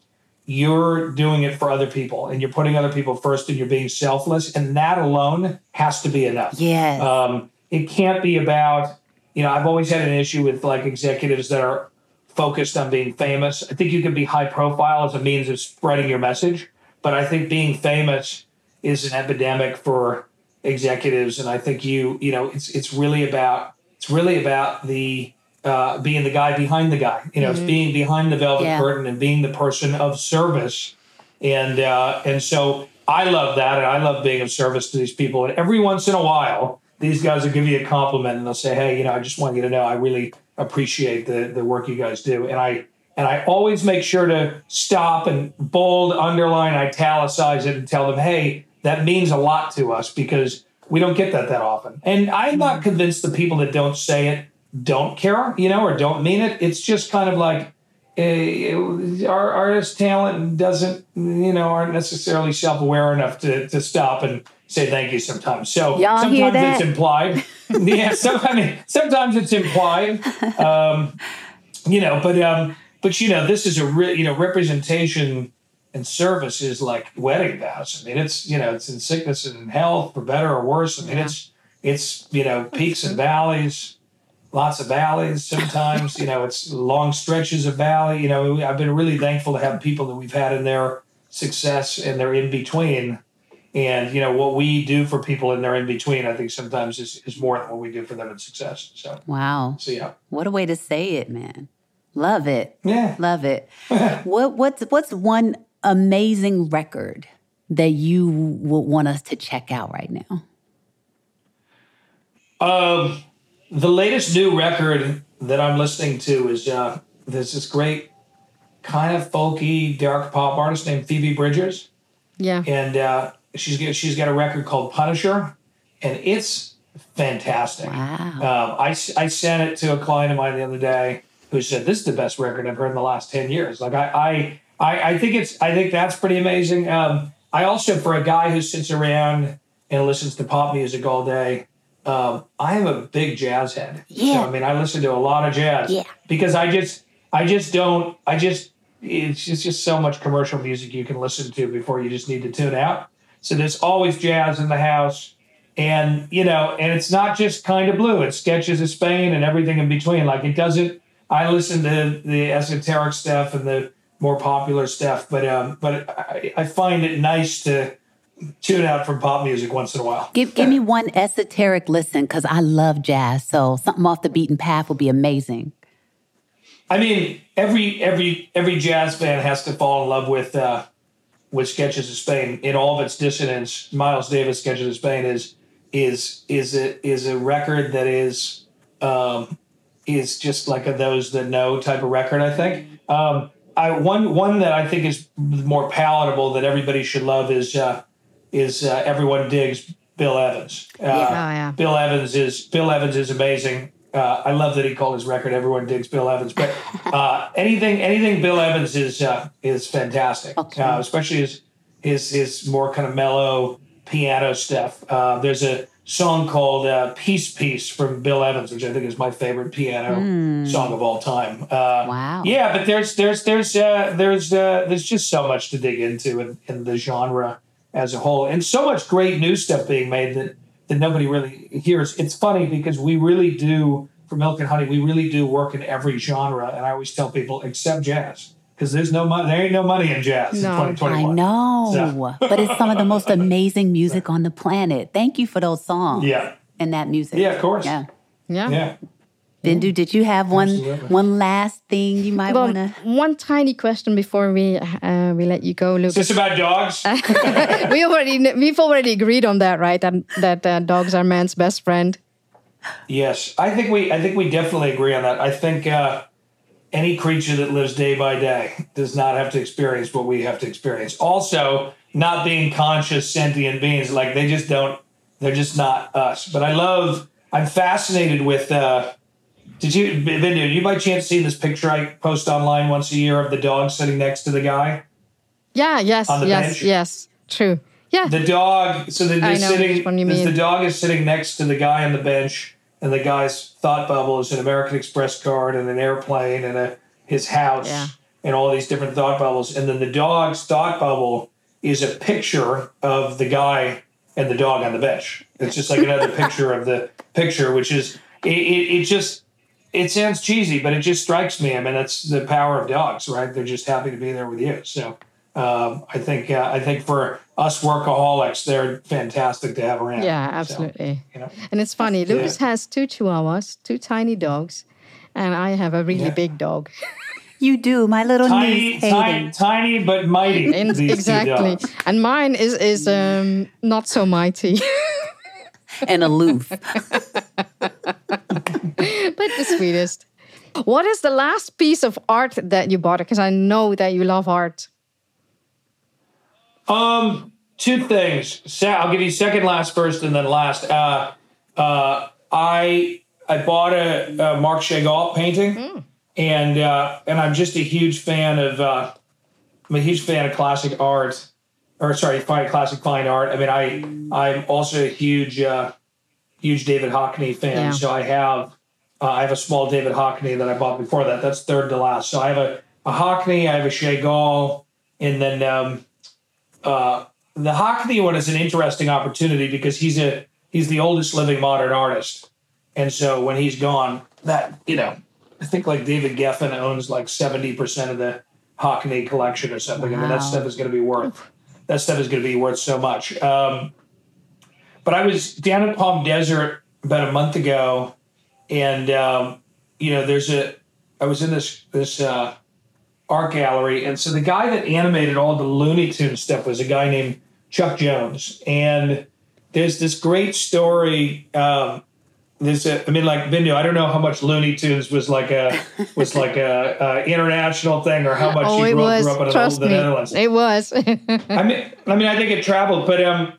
Speaker 3: you're doing it for other people and you're putting other people first and you're being selfless. And that alone has to be enough.
Speaker 1: Yes.
Speaker 3: um, it can't be about you know i've always had an issue with like executives that are focused on being famous. I think you can be high profile as a means of spreading your message but i think being famous is an epidemic for executives. And i think you you know it's it's really about it's really about the uh, being the guy behind the guy you know it's being behind the velvet
Speaker 1: Yeah.
Speaker 3: curtain and being the person of service and uh, and so I love that, and I love being of service to these people. And every once in a while, these guys will give you a compliment, and they'll say, "Hey, you know, I just want you to know I really appreciate the the work you guys do." And I and I always make sure to stop and bold, underline, italicize it, and tell them, "Hey, that means a lot to us because we don't get that that often." And I'm not convinced the people that don't say it don't care, you know, or don't mean it. It's just kind of like uh, our artist talent doesn't, you know, aren't necessarily self-aware enough to, to stop and say thank you sometimes. So
Speaker 1: Y'all
Speaker 3: sometimes it's implied. yeah, so, I mean, sometimes it's implied. Um, you know, but um, but you know, this is a real, you know, representation and service is like wedding vows. I mean, it's you know, it's in sickness and in health, for better or worse. I mean, it's it's you know, peaks and valleys lots of valleys sometimes you know it's long stretches of valley you know i've been really thankful to have people that we've had in their success and their in between and you know what we do for people in their in between i think sometimes is, is more than what we do for them in success so
Speaker 1: wow.
Speaker 3: so yeah
Speaker 1: What a way to say it, man. Love it.
Speaker 3: yeah
Speaker 1: Love it. what what's what's one amazing record that you would want us to check out right now?
Speaker 3: Um, the latest new record that I'm listening to is uh, there's this great kind of folky dark pop artist named Phoebe Bridgers,
Speaker 2: Yeah.
Speaker 3: and uh, she's got, she's got a record called Punisher, and it's fantastic.
Speaker 1: Wow.
Speaker 3: Um, I, I sent it to a client of mine the other day who said this is the best record I've heard in the last ten years. Like I I I, I think it's I think that's pretty amazing. Um, I also for a guy who sits around and listens to pop music all day. Um, I am a big jazz head.
Speaker 1: Yeah.
Speaker 3: So, I mean, I listen to a lot of jazz.
Speaker 1: Yeah.
Speaker 3: Because I just, I just don't, I just, it's just, just so much commercial music you can listen to before you just need to tune out. So there's always jazz in the house. And, you know, and it's not just kind of blue, it's sketches of Spain and everything in between. Like it doesn't, I listen to the esoteric stuff and the more popular stuff, but, um, but I, I find it nice to tune out from pop music once in a while.
Speaker 1: Give give me one esoteric listen because I love jazz. So something off the beaten path would be amazing.
Speaker 3: I mean, every every every jazz fan has to fall in love with uh, with Sketches of Spain in all of its dissonance. Miles Davis Sketches of Spain is is is a is a record that is um, is just like a those that know type of record. I think. Um, I one one that I think is more palatable that everybody should love is uh, is uh, everyone digs Bill Evans. Uh,
Speaker 2: Oh, yeah.
Speaker 3: Bill Evans is Bill Evans is amazing. Uh, I love that he called his record "Everyone Digs Bill Evans." But uh, anything anything Bill Evans is uh, is fantastic,
Speaker 1: Okay.
Speaker 3: uh, especially his his his more kind of mellow piano stuff. Uh, there's a song called uh, "Peace Peace" from Bill Evans, which I think is my favorite piano song of all time. Uh,
Speaker 1: Wow.
Speaker 3: Yeah, but there's there's there's uh, there's uh, there's just so much to dig into in, in the genre as a whole, and so much great new stuff being made that that nobody really hears. It's funny because we really do for Milk and Honey, we really do work in every genre, and I always tell people except jazz because there's no money. There ain't no money in jazz
Speaker 2: No.
Speaker 3: in 2021.
Speaker 1: I know,
Speaker 3: So-
Speaker 1: but it's some of the most amazing music on the planet. Thank you for those songs
Speaker 3: Yeah,
Speaker 1: and that music.
Speaker 3: Yeah, of course.
Speaker 1: Yeah.
Speaker 2: Yeah.
Speaker 3: yeah.
Speaker 1: Bindu, did you have one
Speaker 3: Absolutely.
Speaker 1: one last thing you might
Speaker 2: Well,
Speaker 1: want to?
Speaker 2: one tiny question before we uh, we let you go, Luke.
Speaker 3: Is this about dogs?
Speaker 2: we already we've already agreed on that, right? That that uh, dogs are man's best friend.
Speaker 3: Yes, I think we. I think we definitely agree on that. I think uh, any creature that lives day by day does not have to experience what we have to experience. Also, not being conscious sentient beings, like they just don't. They're just not us. But I love. I'm fascinated with. Uh, did you, Bindu? Did you by chance see this picture I post online once a year of the dog sitting next to the guy?
Speaker 2: Yeah. Yes. Yes.
Speaker 3: bench?
Speaker 2: Yes. True. Yeah.
Speaker 3: The dog. So they're,
Speaker 2: I
Speaker 3: they're
Speaker 2: know
Speaker 3: sitting.
Speaker 2: which one you
Speaker 3: the- The dog is sitting next to the guy on the bench, and the guy's thought bubble is an American Express card and an airplane and a his house
Speaker 2: Yeah.
Speaker 3: and all these different thought bubbles. And then the dog's thought bubble is a picture of the guy and the dog on the bench. It's just like another picture of the picture, which is it, it, it just it sounds cheesy, but it just strikes me. I mean, that's the power of dogs, right? They're just happy to be there with you. So um, I think uh, I think for us workaholics, they're fantastic to have around.
Speaker 2: yeah.
Speaker 3: So,
Speaker 2: Absolutely.
Speaker 3: you know,
Speaker 2: And it's funny. Lucas has two chihuahuas, two tiny dogs, and I have a really
Speaker 3: Yeah.
Speaker 2: big dog.
Speaker 1: You do, my little
Speaker 3: tiny,
Speaker 1: niece
Speaker 3: tiny,
Speaker 1: Hayden.
Speaker 3: tiny, but mighty.
Speaker 2: And
Speaker 3: these two
Speaker 2: exactly.
Speaker 3: dogs.
Speaker 2: And mine is is um, not so mighty,
Speaker 1: and aloof.
Speaker 2: but the sweetest. What is the last piece of art that you bought? Because I know that you love art.
Speaker 3: Um, two things. I'll give you second last first, and then last. Uh, uh, I I bought a, a Marc Chagall painting, and uh, and I'm just a huge fan of. Uh, I'm a huge fan of classic art, or sorry, fine classic fine art. I mean, I I'm also a huge uh, huge David Hockney fan.
Speaker 2: Yeah.
Speaker 3: So I have uh, I have a small David Hockney that I bought before that. That's third to last. So I have a, a Hockney, I have a Chagall, and then um, uh, the Hockney one is an interesting opportunity because he's a he's the oldest living modern artist, and so when he's gone, that you know, I think like David Geffen owns like seventy percent of the Hockney collection or something. I mean, that stuff is going to be worth that stuff is going to be worth so much. Um, but I was down at Palm Desert about a month ago, and um, you know, there's a I was in this this uh, art gallery, and so the guy that animated all the Looney Tunes stuff was a guy named Chuck Jones, and there's this great story. Um, there's a, I mean, like Bindu, I don't know how much Looney Tunes was like a was like a, a international thing, or how much
Speaker 2: oh, it
Speaker 3: grew,
Speaker 2: was.
Speaker 3: grew up in
Speaker 2: Trust
Speaker 3: the
Speaker 2: me,
Speaker 3: Netherlands.
Speaker 2: it was.
Speaker 3: I mean, I mean, I think it traveled, but um,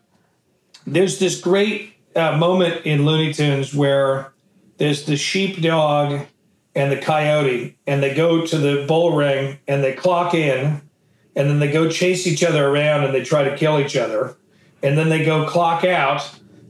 Speaker 3: there's this great uh, moment in Looney Tunes where there's the sheepdog and the coyote, and they go to the bull ring and they clock in, and then they go chase each other around and they try to kill each other, and then they go clock out.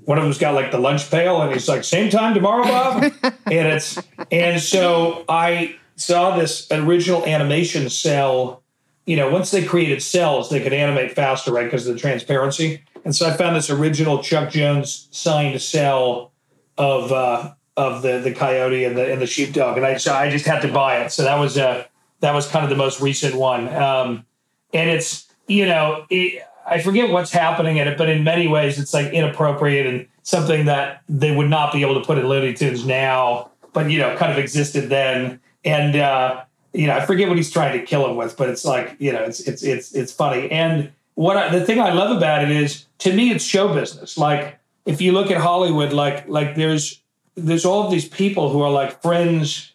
Speaker 3: One of them's got like the lunch pail, and he's like, "Same time tomorrow, Bob." and it's and so I saw this original animation cell you know, once they created cells, they could animate faster, right, because of the transparency. And so I found this original Chuck Jones signed cell of uh, of the the coyote and the and the sheepdog, and I so I just had to buy it. So that was uh that was kind of the most recent one, um, and it's you know it, I forget what's happening in it, but in many ways it's like inappropriate and something that they would not be able to put in Looney Tunes now, but you know, kind of existed then, and. uh you know, I forget what he's trying to kill him with, but it's like, you know, it's it's it's it's funny. And what I, the thing I love about it is, to me, it's show business. Like if you look at Hollywood, like like there's there's all of these people who are like friends,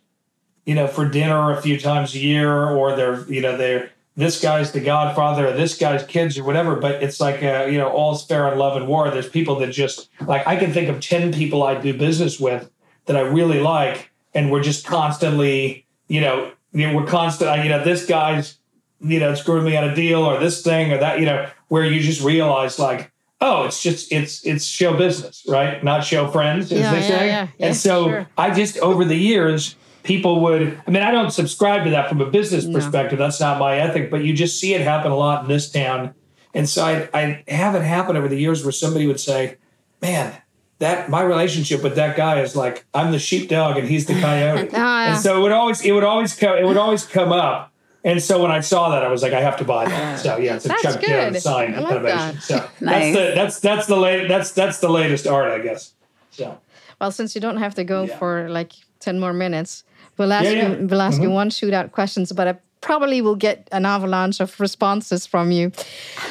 Speaker 3: you know, for dinner a few times a year, or they're you know they're this guy's the Godfather, or this guy's kids, or whatever. But it's like uh, you know, all's fair in love and war. There's people that just like I can think of ten people I do business with that I really like, and we're just constantly, you know, you know, we're constant, you know, this guy's, you know, screwing me on a deal or this thing or that, you know, where you just realize like, oh, it's just it's it's show business, right? Not show friends, as
Speaker 2: Yeah,
Speaker 3: they
Speaker 2: yeah,
Speaker 3: say.
Speaker 2: yeah.
Speaker 3: And so
Speaker 2: sure.
Speaker 3: I just over the years, people would. I mean, I don't subscribe to that from a business
Speaker 2: No.
Speaker 3: perspective. That's not my ethic. But you just see it happen a lot in this town. And so I I have it happen over the years where somebody would say, "Man, that my relationship with that guy is like I'm the sheepdog and he's the coyote."
Speaker 2: Oh.
Speaker 3: And so it would always it would always come it would always come up. And so when I saw that, I was like, I have to buy that. So yeah, it's a
Speaker 2: That's
Speaker 3: Chuck
Speaker 2: good.
Speaker 3: Jones sign
Speaker 2: I like that.
Speaker 3: So
Speaker 1: Nice.
Speaker 3: that's the that's that's the late that's that's the latest art, I guess. So
Speaker 2: Well, since you don't have to go
Speaker 3: Yeah.
Speaker 2: for like 10 more minutes, we'll ask
Speaker 3: Yeah, yeah.
Speaker 2: you we'll ask you mm-hmm. one shootout questions, but I probably will get an avalanche of responses from you.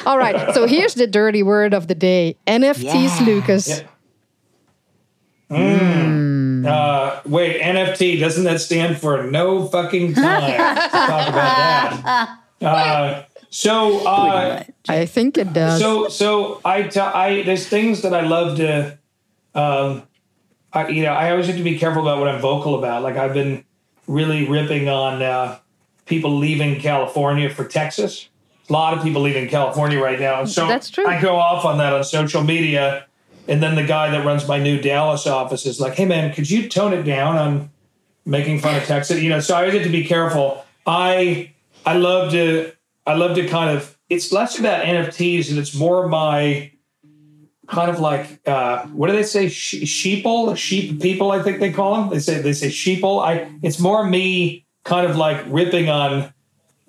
Speaker 2: All right. so here's the dirty word of the day. NFTs,
Speaker 1: Yeah.
Speaker 2: Lucas.
Speaker 3: Yeah. Uh, wait, NFT doesn't that stand for no fucking time? Let's talk about that. Uh, so, uh,
Speaker 2: I think it does.
Speaker 3: so, so I, t- I, there's things that I love to, um, I, you know, I always have to be careful about what I'm vocal about. Like I've been really ripping on uh, people leaving California for Texas. A lot of people leaving California right now, and so
Speaker 2: That's true.
Speaker 3: I go off on that on social media. And then the guy that runs my new Dallas office is like, "Hey man, could you tone it down on making fun of Texas?" You know, so I always have to be careful. I I love to I love to kind of it's less about NFTs and it's more my kind of like uh, what do they say? She- sheeple? Sheep people I think they call them. They say they say sheeple. I it's more me kind of like ripping on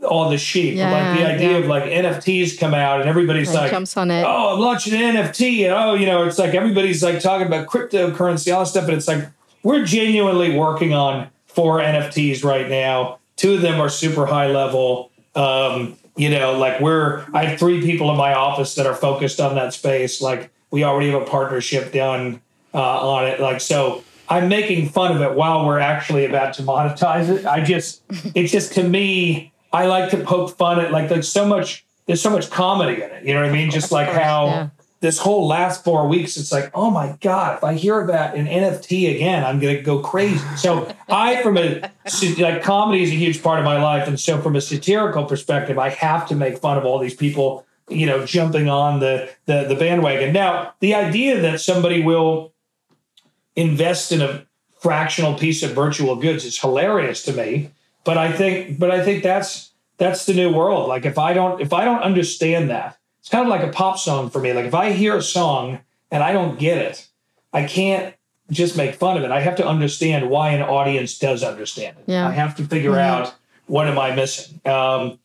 Speaker 3: all the sheep like the idea
Speaker 2: yeah.
Speaker 3: of like NFTs come out and everybody's
Speaker 2: Like,
Speaker 3: like
Speaker 2: jumps on it.
Speaker 3: oh I'm launching an NFT and oh you know it's like everybody's like talking about cryptocurrency all this stuff But it's like we're genuinely working on four NFTs right now. Two of them are super high level. Um, you know like we're I have three people in my office that are focused on that space. Like we already have a partnership done uh, on it. Like so I'm making fun of it while we're actually about to monetize it. I just it's just to me I like to poke fun at like there's so much there's so much comedy in it you know what I mean just like how
Speaker 2: yeah.
Speaker 3: this whole last four weeks, it's like, oh my God, if I hear about an NFT again, I'm going to go crazy. So I, from a, like comedy is a huge part of my life. And so from a satirical perspective, I have to make fun of all these people, you know, jumping on the, the, the bandwagon. Now, the idea that somebody will invest in a fractional piece of virtual goods is hilarious to me. But I think, but I think that's, that's the new world. Like if I don't, if I don't understand that, it's kind of like a pop song for me. Like if I hear a song and I don't get it, I can't just make fun of it. I have to understand why an audience does understand it.
Speaker 2: Yeah.
Speaker 3: I have to figure out what am I missing. Um,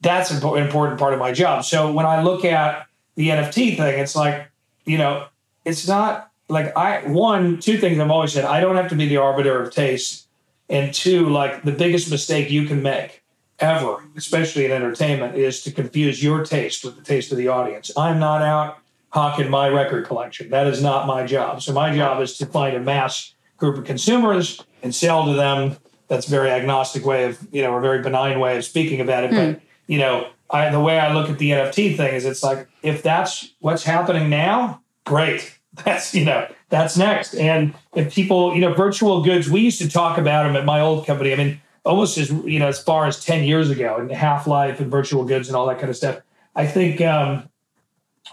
Speaker 3: that's an important part of my job. So when I look at the NFT thing, it's like, you know, it's not like I one, two things I've always said. I don't have to be the arbiter of taste. And two, like the biggest mistake you can make ever, especially in entertainment, is to confuse your taste with the taste of the audience. I'm not out hawking my record collection. That is not my job. So my job is to find a mass group of consumers and sell to them. That's a very agnostic way of, you know, a very benign way of speaking about it. But, hmm. you know, I, the way I look at the NFT thing is it's like, if that's what's happening now, great. That's, you know, that's next. And if people, you know, virtual goods, we used to talk about them at my old company. I mean, almost as, you know, as far as 10 years ago and Half Life and virtual goods and all that kind of stuff. I think, um,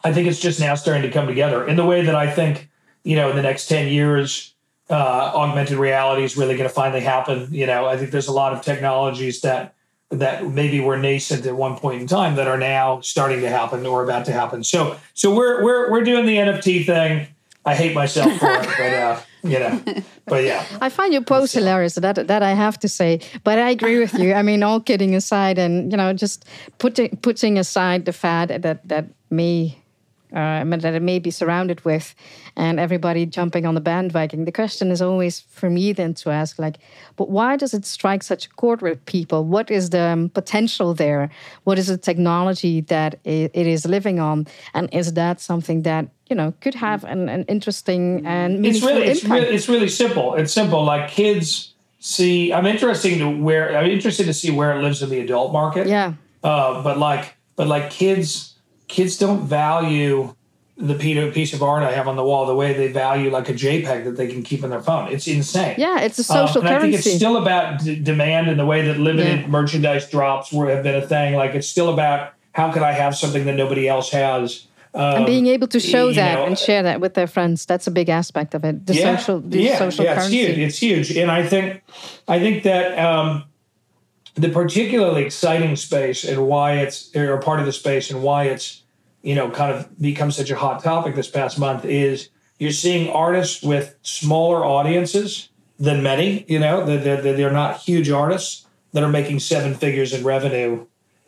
Speaker 3: I think it's just now starting to come together in the way that I think, you know, in the next 10 years, uh, augmented reality is really going to finally happen. You know, I think there's a lot of technologies that that maybe were nascent at one point in time that are now starting to happen or about to happen. So, so we're we're we're doing the NFT thing. I hate myself for it, but uh, you know, but yeah.
Speaker 2: I find your post hilarious. That that I have to say, but I agree with you. I mean, all kidding aside, and you know, just putting putting aside the fad that that may. Uh, I that it may be surrounded with, and everybody jumping on the bandwagon. The question is always for me then to ask, like, but why does it strike such a chord with people? What is the um, potential there? What is the technology that i- it is living on? And is that something that you know could have an, an interesting and
Speaker 3: it's really it's
Speaker 2: impact?
Speaker 3: really it's really simple. It's simple. Like kids see. I'm interested to where I'm interested to see where it lives in the adult market.
Speaker 2: yeah.
Speaker 3: Uh, but like but like kids kids don't value the piece of art I have on the wall the way they value like a JPEG that they can keep in their phone. It's insane.
Speaker 2: Yeah, it's a
Speaker 3: Um,
Speaker 2: social
Speaker 3: and I think it's still about d- demand and the way that limited
Speaker 2: Yeah.
Speaker 3: merchandise drops were, have been a thing. Like it's still about how can I have something that nobody else has. Um,
Speaker 2: and being able to show
Speaker 3: you
Speaker 2: that
Speaker 3: know,
Speaker 2: and share that with their friends that's a big aspect of it the social the
Speaker 3: yeah,
Speaker 2: social
Speaker 3: yeah,
Speaker 2: currency
Speaker 3: It's huge. It's huge, and I think I think that um, the particularly exciting space and why it's or part of the space and why it's you know, kind of become such a hot topic this past month is you're seeing artists with smaller audiences than many, you know, they're, they're, they're not huge artists that are making seven figures in revenue.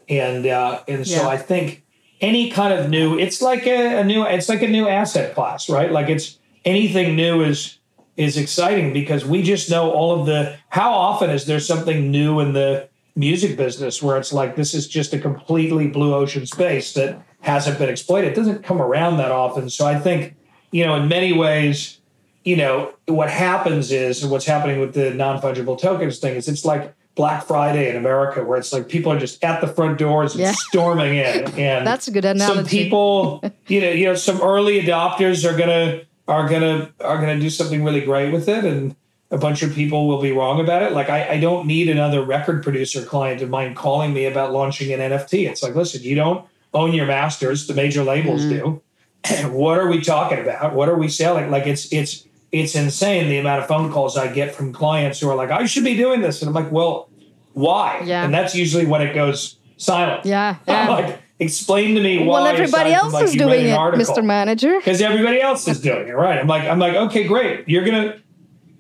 Speaker 3: And, uh, and so
Speaker 2: Yeah.
Speaker 3: I think any kind of new, it's like a, a new, it's like a new asset class, right? Like it's anything new is, is exciting because we just know all of the, how often is there something new in the music business where it's like, this is just a completely blue ocean space that hasn't been exploited. It doesn't come around that often. So I think, you know, in many ways, you know, what happens is, what's happening with the non fungible tokens thing is it's like Black Friday in America, where it's like people are just at the front doors and
Speaker 2: Yeah.
Speaker 3: storming in. And
Speaker 2: That's a good analogy.
Speaker 3: some people, you know, you know, some early adopters are gonna are gonna are gonna do something really great with it, and a bunch of people will be wrong about it. Like I, I don't need another record producer client of mine calling me about launching an NFT. It's like, listen, you don't own your masters. The major labels mm. do. what are we talking about? What are we selling? Like it's it's it's insane the amount of phone calls I get from clients who are like, I should be doing this, and I'm like, well, why?
Speaker 2: Yeah.
Speaker 3: And that's usually when it goes silent.
Speaker 2: Yeah,
Speaker 3: I'm
Speaker 2: yeah.
Speaker 3: like, explain to me why.
Speaker 2: well, everybody else
Speaker 3: like,
Speaker 2: is doing it. Mr. Manager.
Speaker 3: Because everybody else is doing it, right? I'm like, I'm like, okay, great. You're gonna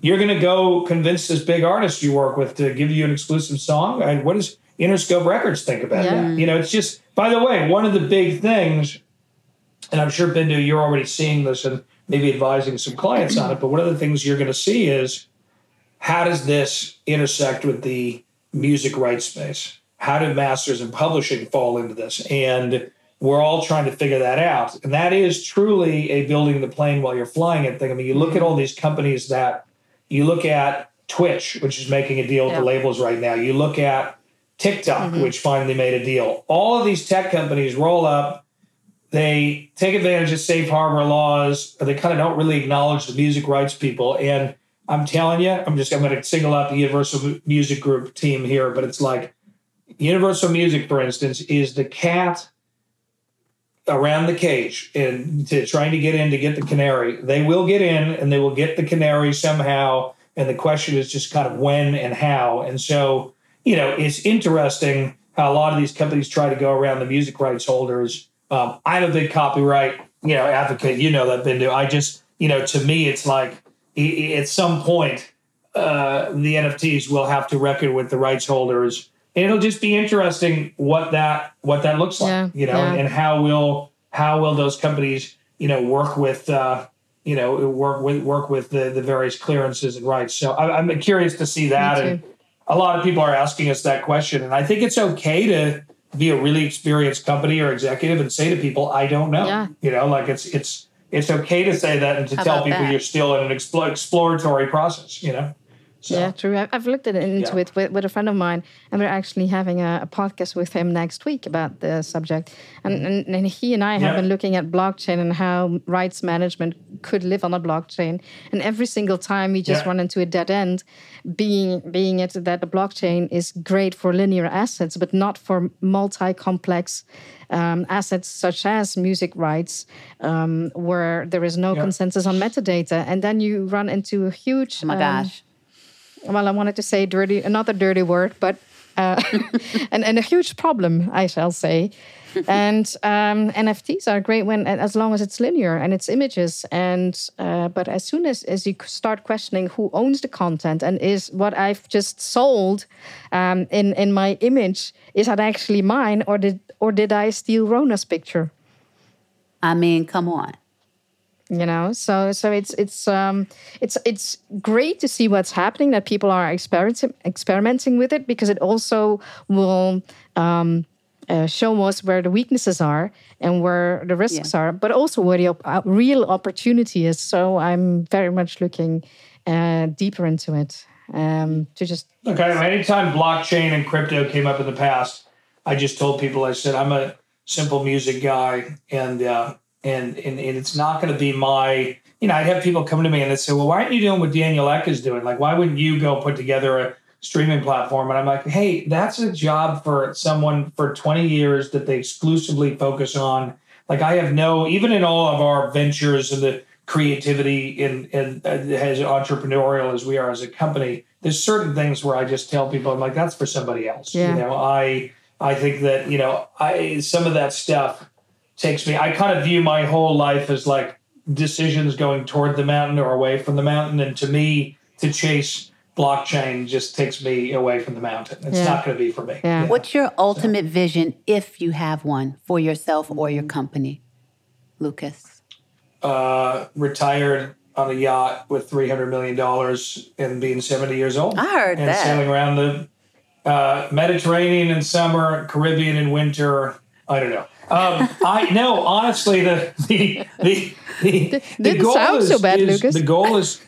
Speaker 3: you're gonna go convince this big artist you work with to give you an exclusive song. And what does Interscope Records think about
Speaker 2: Yeah.
Speaker 3: that? You know, it's just. By the way, one of the big things, and I'm sure Bindu, you're already seeing this and maybe advising some clients on it. But one of the things you're going to see is how does this intersect with the music rights space? How do masters and publishing fall into this? And we're all trying to figure that out. And that is truly a building the plane while you're flying it thing. I mean, you look at all these companies that you look at Twitch, which is making a deal with
Speaker 2: Yeah.
Speaker 3: the labels right now. You look at TikTok, mm-hmm. which finally made a deal. All of these tech companies roll up, they take advantage of safe harbor laws, but they kind of don't really acknowledge the music rights people. And I'm telling you, I'm just I'm going to single out the Universal Music Group team here, but it's like Universal Music, for instance, is the cat around the cage and to trying to get in to get the canary. They will get in and they will get the canary somehow. And the question is just kind of when and how. And so, you know, it's interesting how a lot of these companies try to go around the music rights holders. Um, I'm a big copyright, you know, advocate. You know that, Bindu. I just, you know, to me, it's like at some point, uh, the NFTs will have to reckon with the rights holders, and it'll just be interesting what that what that looks like,
Speaker 2: Yeah,
Speaker 3: you know,
Speaker 2: yeah.
Speaker 3: and how will how will those companies, you know, work with. Uh, you know, work with work with the, the various clearances and rights. So I, I'm curious to see that. And a lot of people are asking us that question, and I think it's okay to be a really experienced company or executive and say to people, "I don't know."
Speaker 2: Yeah.
Speaker 3: You know, like it's it's it's okay to say that and to
Speaker 1: How
Speaker 3: tell people
Speaker 1: that?
Speaker 3: you're still in an explo- exploratory process. You know. So,
Speaker 2: Yeah, true. I- I've looked at it into
Speaker 3: Yeah.
Speaker 2: it with, with a friend of mine, and we're actually having a, a podcast with him next week about the subject. And, and, and he and I have
Speaker 3: Yeah.
Speaker 2: been looking at blockchain and how rights management could live on a blockchain. And every single time we just
Speaker 3: Yeah.
Speaker 2: run into a dead end, being being it that the blockchain is great for linear assets, but not for multi-complex um, assets such as music rights, um, where there is no
Speaker 3: Yeah.
Speaker 2: consensus on metadata, and then you run into a huge.
Speaker 1: Oh my
Speaker 2: um,
Speaker 1: gosh.
Speaker 2: Well, I wanted to say dirty, another dirty word, but uh, and, and a huge problem, I shall say. and um, NFTs are great when, as long as it's linear and it's images. And uh, but as soon as as you start questioning who owns the content and is what I've just sold um, in in my image is that actually mine or did or did I steal Rona's picture?
Speaker 1: I mean, come on.
Speaker 2: You know so so it's it's um it's it's great to see what's happening that people are experimenting experimenting with it because it also will um uh, show us where the weaknesses are and where the risks are but also where the op- uh, real opportunity is so i'm very much looking uh, deeper into it um to just
Speaker 3: Okay. Anytime blockchain and crypto came up in the past, I just told people I said I'm a simple music guy, and uh, and and, and it's not going to be my. You know, I'd have people come to me and they'd say, "Well, why aren't you doing what Daniel Ek is doing? Like, why wouldn't you go put together a streaming platform?" And I'm like, "Hey, that's a job for someone for 20 years that they exclusively focus on. Like, I have no, even in all of our ventures and the creativity and and uh, as entrepreneurial as we are as a company, there's certain things where I just tell people, I'm like, that's for somebody else.
Speaker 2: Yeah.
Speaker 3: You know, I I think that you know, I some of that stuff takes me. I kind of view my whole life as like decisions going toward the mountain or away from the mountain, and to me, to chase blockchain just takes me away from the mountain. It's
Speaker 2: Yeah.
Speaker 3: not going to be for me.
Speaker 2: Yeah.
Speaker 3: you know?
Speaker 1: What's your ultimate vision if you have one for yourself or your company, Lucas?
Speaker 3: uh, retired on a yacht with three hundred million dollars and being seventy years old.
Speaker 1: I heard
Speaker 3: and
Speaker 1: that.
Speaker 3: sailing around the uh, Mediterranean in summer, Caribbean in winter. I don't know. Um, I no, honestly, the the the the, the goal
Speaker 2: sound
Speaker 3: is,
Speaker 2: so bad,
Speaker 3: is-
Speaker 2: Lucas.
Speaker 3: The goal is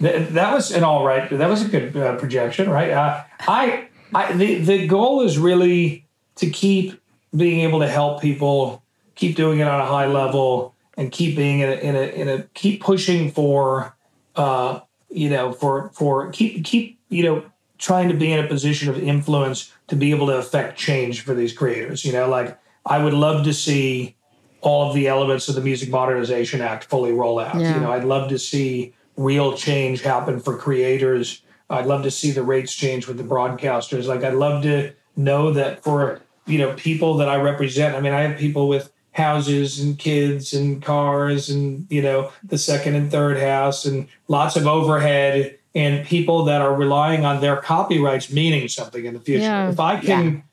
Speaker 3: that, that was an all right. That was a good uh, projection, right? Uh, I, I the the goal is really to keep being able to help people, keep doing it on a high level, and keep being in a in a, in a keep pushing for, uh, you know, for for keep keep you know trying to be in a position of influence to be able to affect change for these creators. You know, like I would love to see all of the elements of the Music Modernization Act fully roll out.
Speaker 2: Yeah.
Speaker 3: You know, I'd love to see real change happen for creators. I'd love to see the rates change with the broadcasters. Like I'd love to know that for you know people that I represent. I mean, I have people with houses and kids and cars and you know the second and third house and lots of overhead and people that are relying on their copyrights meaning something in the future.
Speaker 2: Yeah.
Speaker 3: If I can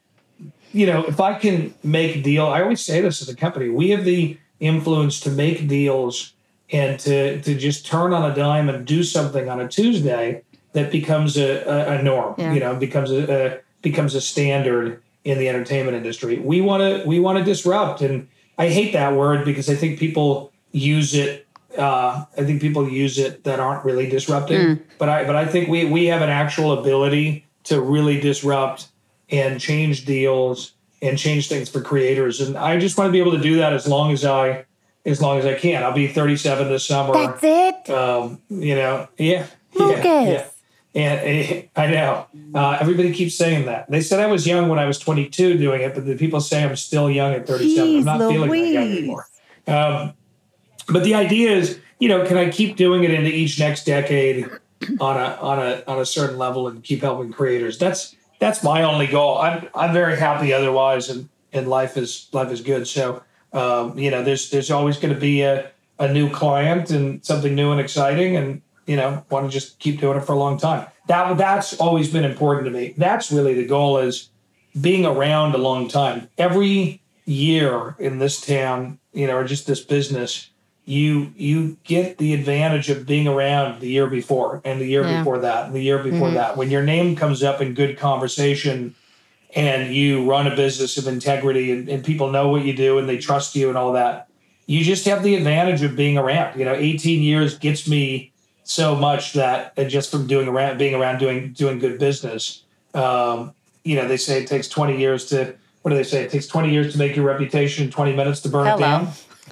Speaker 3: you know, if I can make deal, I always say this as a company, we have the influence to make deals and to to just turn on a dime and do something on a Tuesday that becomes a, a, a norm.
Speaker 2: Yeah.
Speaker 3: You know, becomes a, a becomes a standard in the entertainment industry. We want to we want to disrupt, and I hate that word because I think people use it. Uh, I think people use it that aren't really disrupting. But I but I think we we have an actual ability to really disrupt and change deals and change things for creators. And I just want to be able to do that as long as I as long as I can. I'll be 37 this summer.
Speaker 1: That's it,
Speaker 3: Um, you know, yeah. yeah,
Speaker 1: Lucas.
Speaker 3: yeah. And eh, I know uh, everybody keeps saying that. They said I was young when I was 22 doing it, but the people say I'm still young at 37. I'm
Speaker 1: Jeez
Speaker 3: not feeling that young anymore. Um, but the idea is, you know, can I keep doing it into each next decade on a on a on a certain level and keep helping creators? That's that's my only goal. I'm I'm very happy otherwise, and and life is life is good. So um, you know, there's there's always going to be a a new client and something new and exciting, and you know, want to just keep doing it for a long time. That that's always been important to me. That's really the goal is being around a long time. Every year in this town, you know, or just this business, you you get the advantage of being around the year before and the year
Speaker 2: Yeah.
Speaker 3: before that and the year before that. When your name comes up in good conversation and you run a business of integrity and, and people know what you do and they trust you and all that, you just have the advantage of being around. You know, 18 years gets me so much that and just from doing around being around doing doing good business. Um, you know, they say it takes 20 years to what do they say? It takes 20 years to make your reputation, 20 minutes to burn
Speaker 1: Hello.
Speaker 3: it down.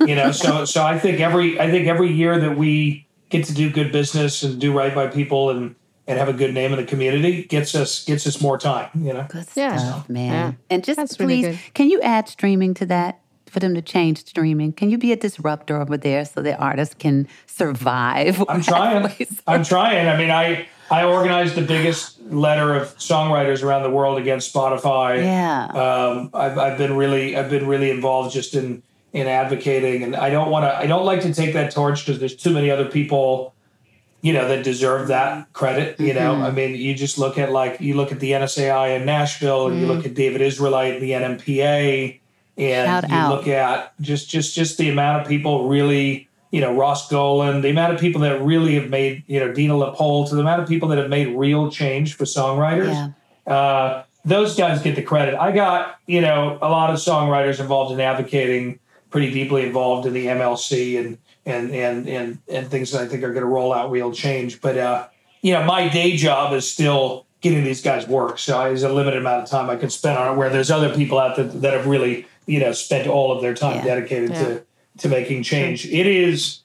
Speaker 3: You know, so so I think every I think every year that we get to do good business and do right by people and and have a good name in the community gets us gets us more time, you know.
Speaker 1: Good
Speaker 2: Yeah.
Speaker 1: stuff, man.
Speaker 2: Yeah.
Speaker 1: And just
Speaker 2: That's
Speaker 1: please,
Speaker 2: good.
Speaker 1: can you add streaming to that for them to change streaming? Can you be a disruptor over there so that artists can survive?
Speaker 3: I'm trying. I'm trying. I mean, I I organized the biggest letter of songwriters around the world against Spotify.
Speaker 1: Yeah.
Speaker 3: Um, I've, I've been really I've been really involved just in in advocating, and I don't want to. I don't like to take that torch because there's too many other people, you know, that deserve that credit. You know, I mean, you just look at like you look at the NSAI in Nashville, and you look at David Israelite the NMPA, and
Speaker 1: Shout
Speaker 3: you
Speaker 1: out.
Speaker 3: look at just just just the amount of people really. You know, Ross Golan, the amount of people that really have made, you know, Dina LaPolt, to the amount of people that have made real change for songwriters
Speaker 1: Yeah.
Speaker 3: uh, those guys get the credit. I got you know a lot of songwriters involved in advocating, pretty deeply involved in the MLC and and and and and things that I think are going to roll out real change. But uh, you know, my day job is still getting these guys work. So there's a limited amount of time I can spend on it. Where there's other people out there that have really you know spent all of their time
Speaker 1: Yeah.
Speaker 3: dedicated
Speaker 2: Yeah.
Speaker 3: to to making change. It is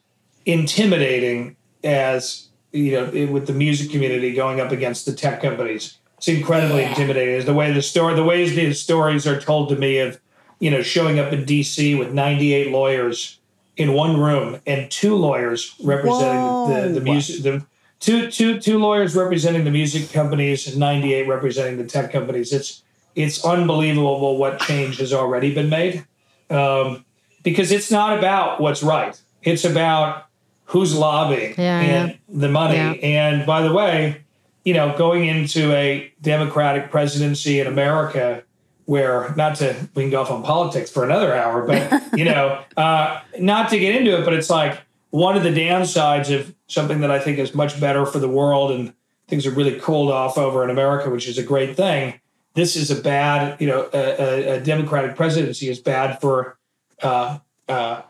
Speaker 3: intimidating as you know it- with the music community going up against the tech companies. It's incredibly
Speaker 1: Yeah.
Speaker 3: intimidating. Is the way the story, the ways these stories are told to me of you know showing up in D.C. with 98 lawyers in one room and two lawyers representing the, the music. The, Two, two, two lawyers representing the music companies and 98 representing the tech companies. It's it's unbelievable what change has already been made. Um, because it's not about what's right. It's about who's lobbying
Speaker 2: Yeah,
Speaker 3: and
Speaker 2: yeah.
Speaker 3: the money.
Speaker 2: Yeah.
Speaker 3: And by the way, you know, going into a Democratic presidency in America, where not to we can go off on politics for another hour, but you know, uh, not to get into it, but it's like one of the downsides of something that I think is much better for the world and things are really cooled off over in America, which is a great thing. This is a bad, you know, a, a, Democratic presidency is bad for uh, uh,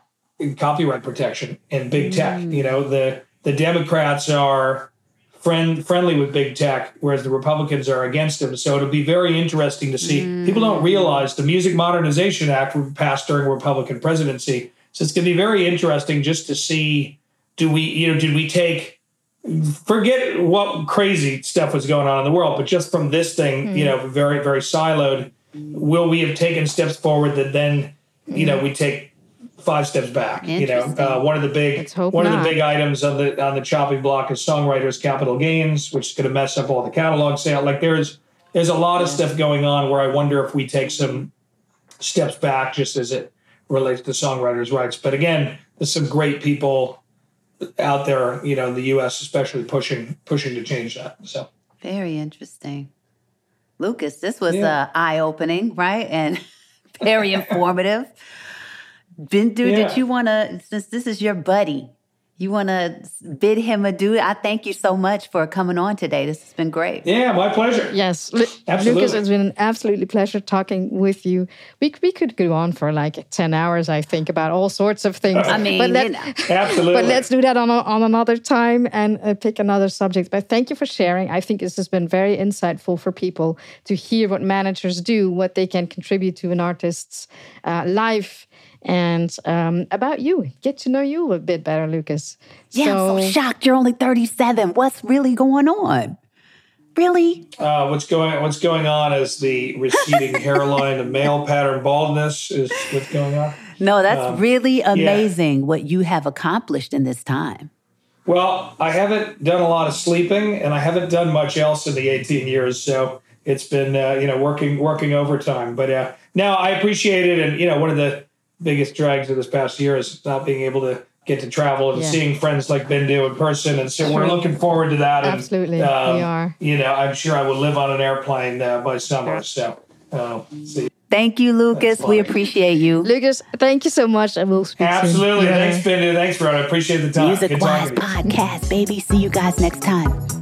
Speaker 3: copyright protection and big tech. You know, the the Democrats are friend friendly with big tech, whereas the Republicans are against them. So it'll be very interesting to see. People don't mm. realize the Music Modernization Act was passed during Republican presidency. So it's going to be very interesting just to see. Do we, you know, did we take forget what crazy stuff was going on in the world, but just from this thing, you mm. know, very, very siloed, will we have taken steps forward that then, you know, we take five steps back? You know, uh, one of the big one of the big items on the on the chopping block is songwriters capital gains, which is going to mess up all the catalog sale. Like there's there's a lot of stuff going on where I wonder if we take some steps back just as it relates to songwriters' rights. But again, there's some great people out there, you know, in the U.S. especially pushing pushing to change that. So
Speaker 1: Very interesting. Lucas, this was
Speaker 3: Yeah.
Speaker 1: uh, eye opening, right? And very informative. Bindu,
Speaker 3: Yeah.
Speaker 1: did you want to, since this is your buddy, you want to bid him adieu? I thank you so much for coming on today. This has been great.
Speaker 3: yeah, my pleasure.
Speaker 2: Yes,
Speaker 3: Absolutely.
Speaker 2: Lucas, it's been an absolutely pleasure talking with you. We we could go on for like ten hours, I think, about all sorts of things.
Speaker 1: I mean,
Speaker 2: but,
Speaker 1: you
Speaker 2: let,
Speaker 1: know.
Speaker 3: Absolutely.
Speaker 2: but let's do that on a, on another time and uh, pick another subject. But thank you for sharing. I think this has been very insightful for people to hear what managers do, what they can contribute to an artist's uh, life. And um, about you, get to know you a bit better, Lucas.
Speaker 1: Yeah, I'm so shocked. You're only 37. What's really going on? Really?
Speaker 3: Uh, what's going What's going on is the receding hairline, the male pattern baldness is what's going on.
Speaker 1: No, that's
Speaker 3: Um,
Speaker 1: really amazing what you have accomplished in this time.
Speaker 3: Well, I haven't done a lot of sleeping, and I haven't done much else in the 18 years. So it's been uh, you know working working overtime. But uh, now I appreciate it, and you know one of the biggest drags of this past year is not being able to get to travel and
Speaker 2: Yeah.
Speaker 3: seeing friends like Bindu in person, and so we're looking forward to that. and,
Speaker 2: Absolutely, we
Speaker 3: um,
Speaker 2: are.
Speaker 3: You know, I'm sure I will live on an airplane uh, by summer. So. Uh, see.
Speaker 1: Thank you, Lucas. We appreciate you.
Speaker 2: Lucas, thank you so much, and we'll speak soon.
Speaker 3: Absolutely.
Speaker 2: Yeah.
Speaker 3: Thanks, Bindu. Thanks, Ron. I appreciate the time.
Speaker 1: Music
Speaker 3: Good
Speaker 1: Wise
Speaker 3: talking to you.
Speaker 1: Podcast, baby. See you guys next time.
Speaker 4: time,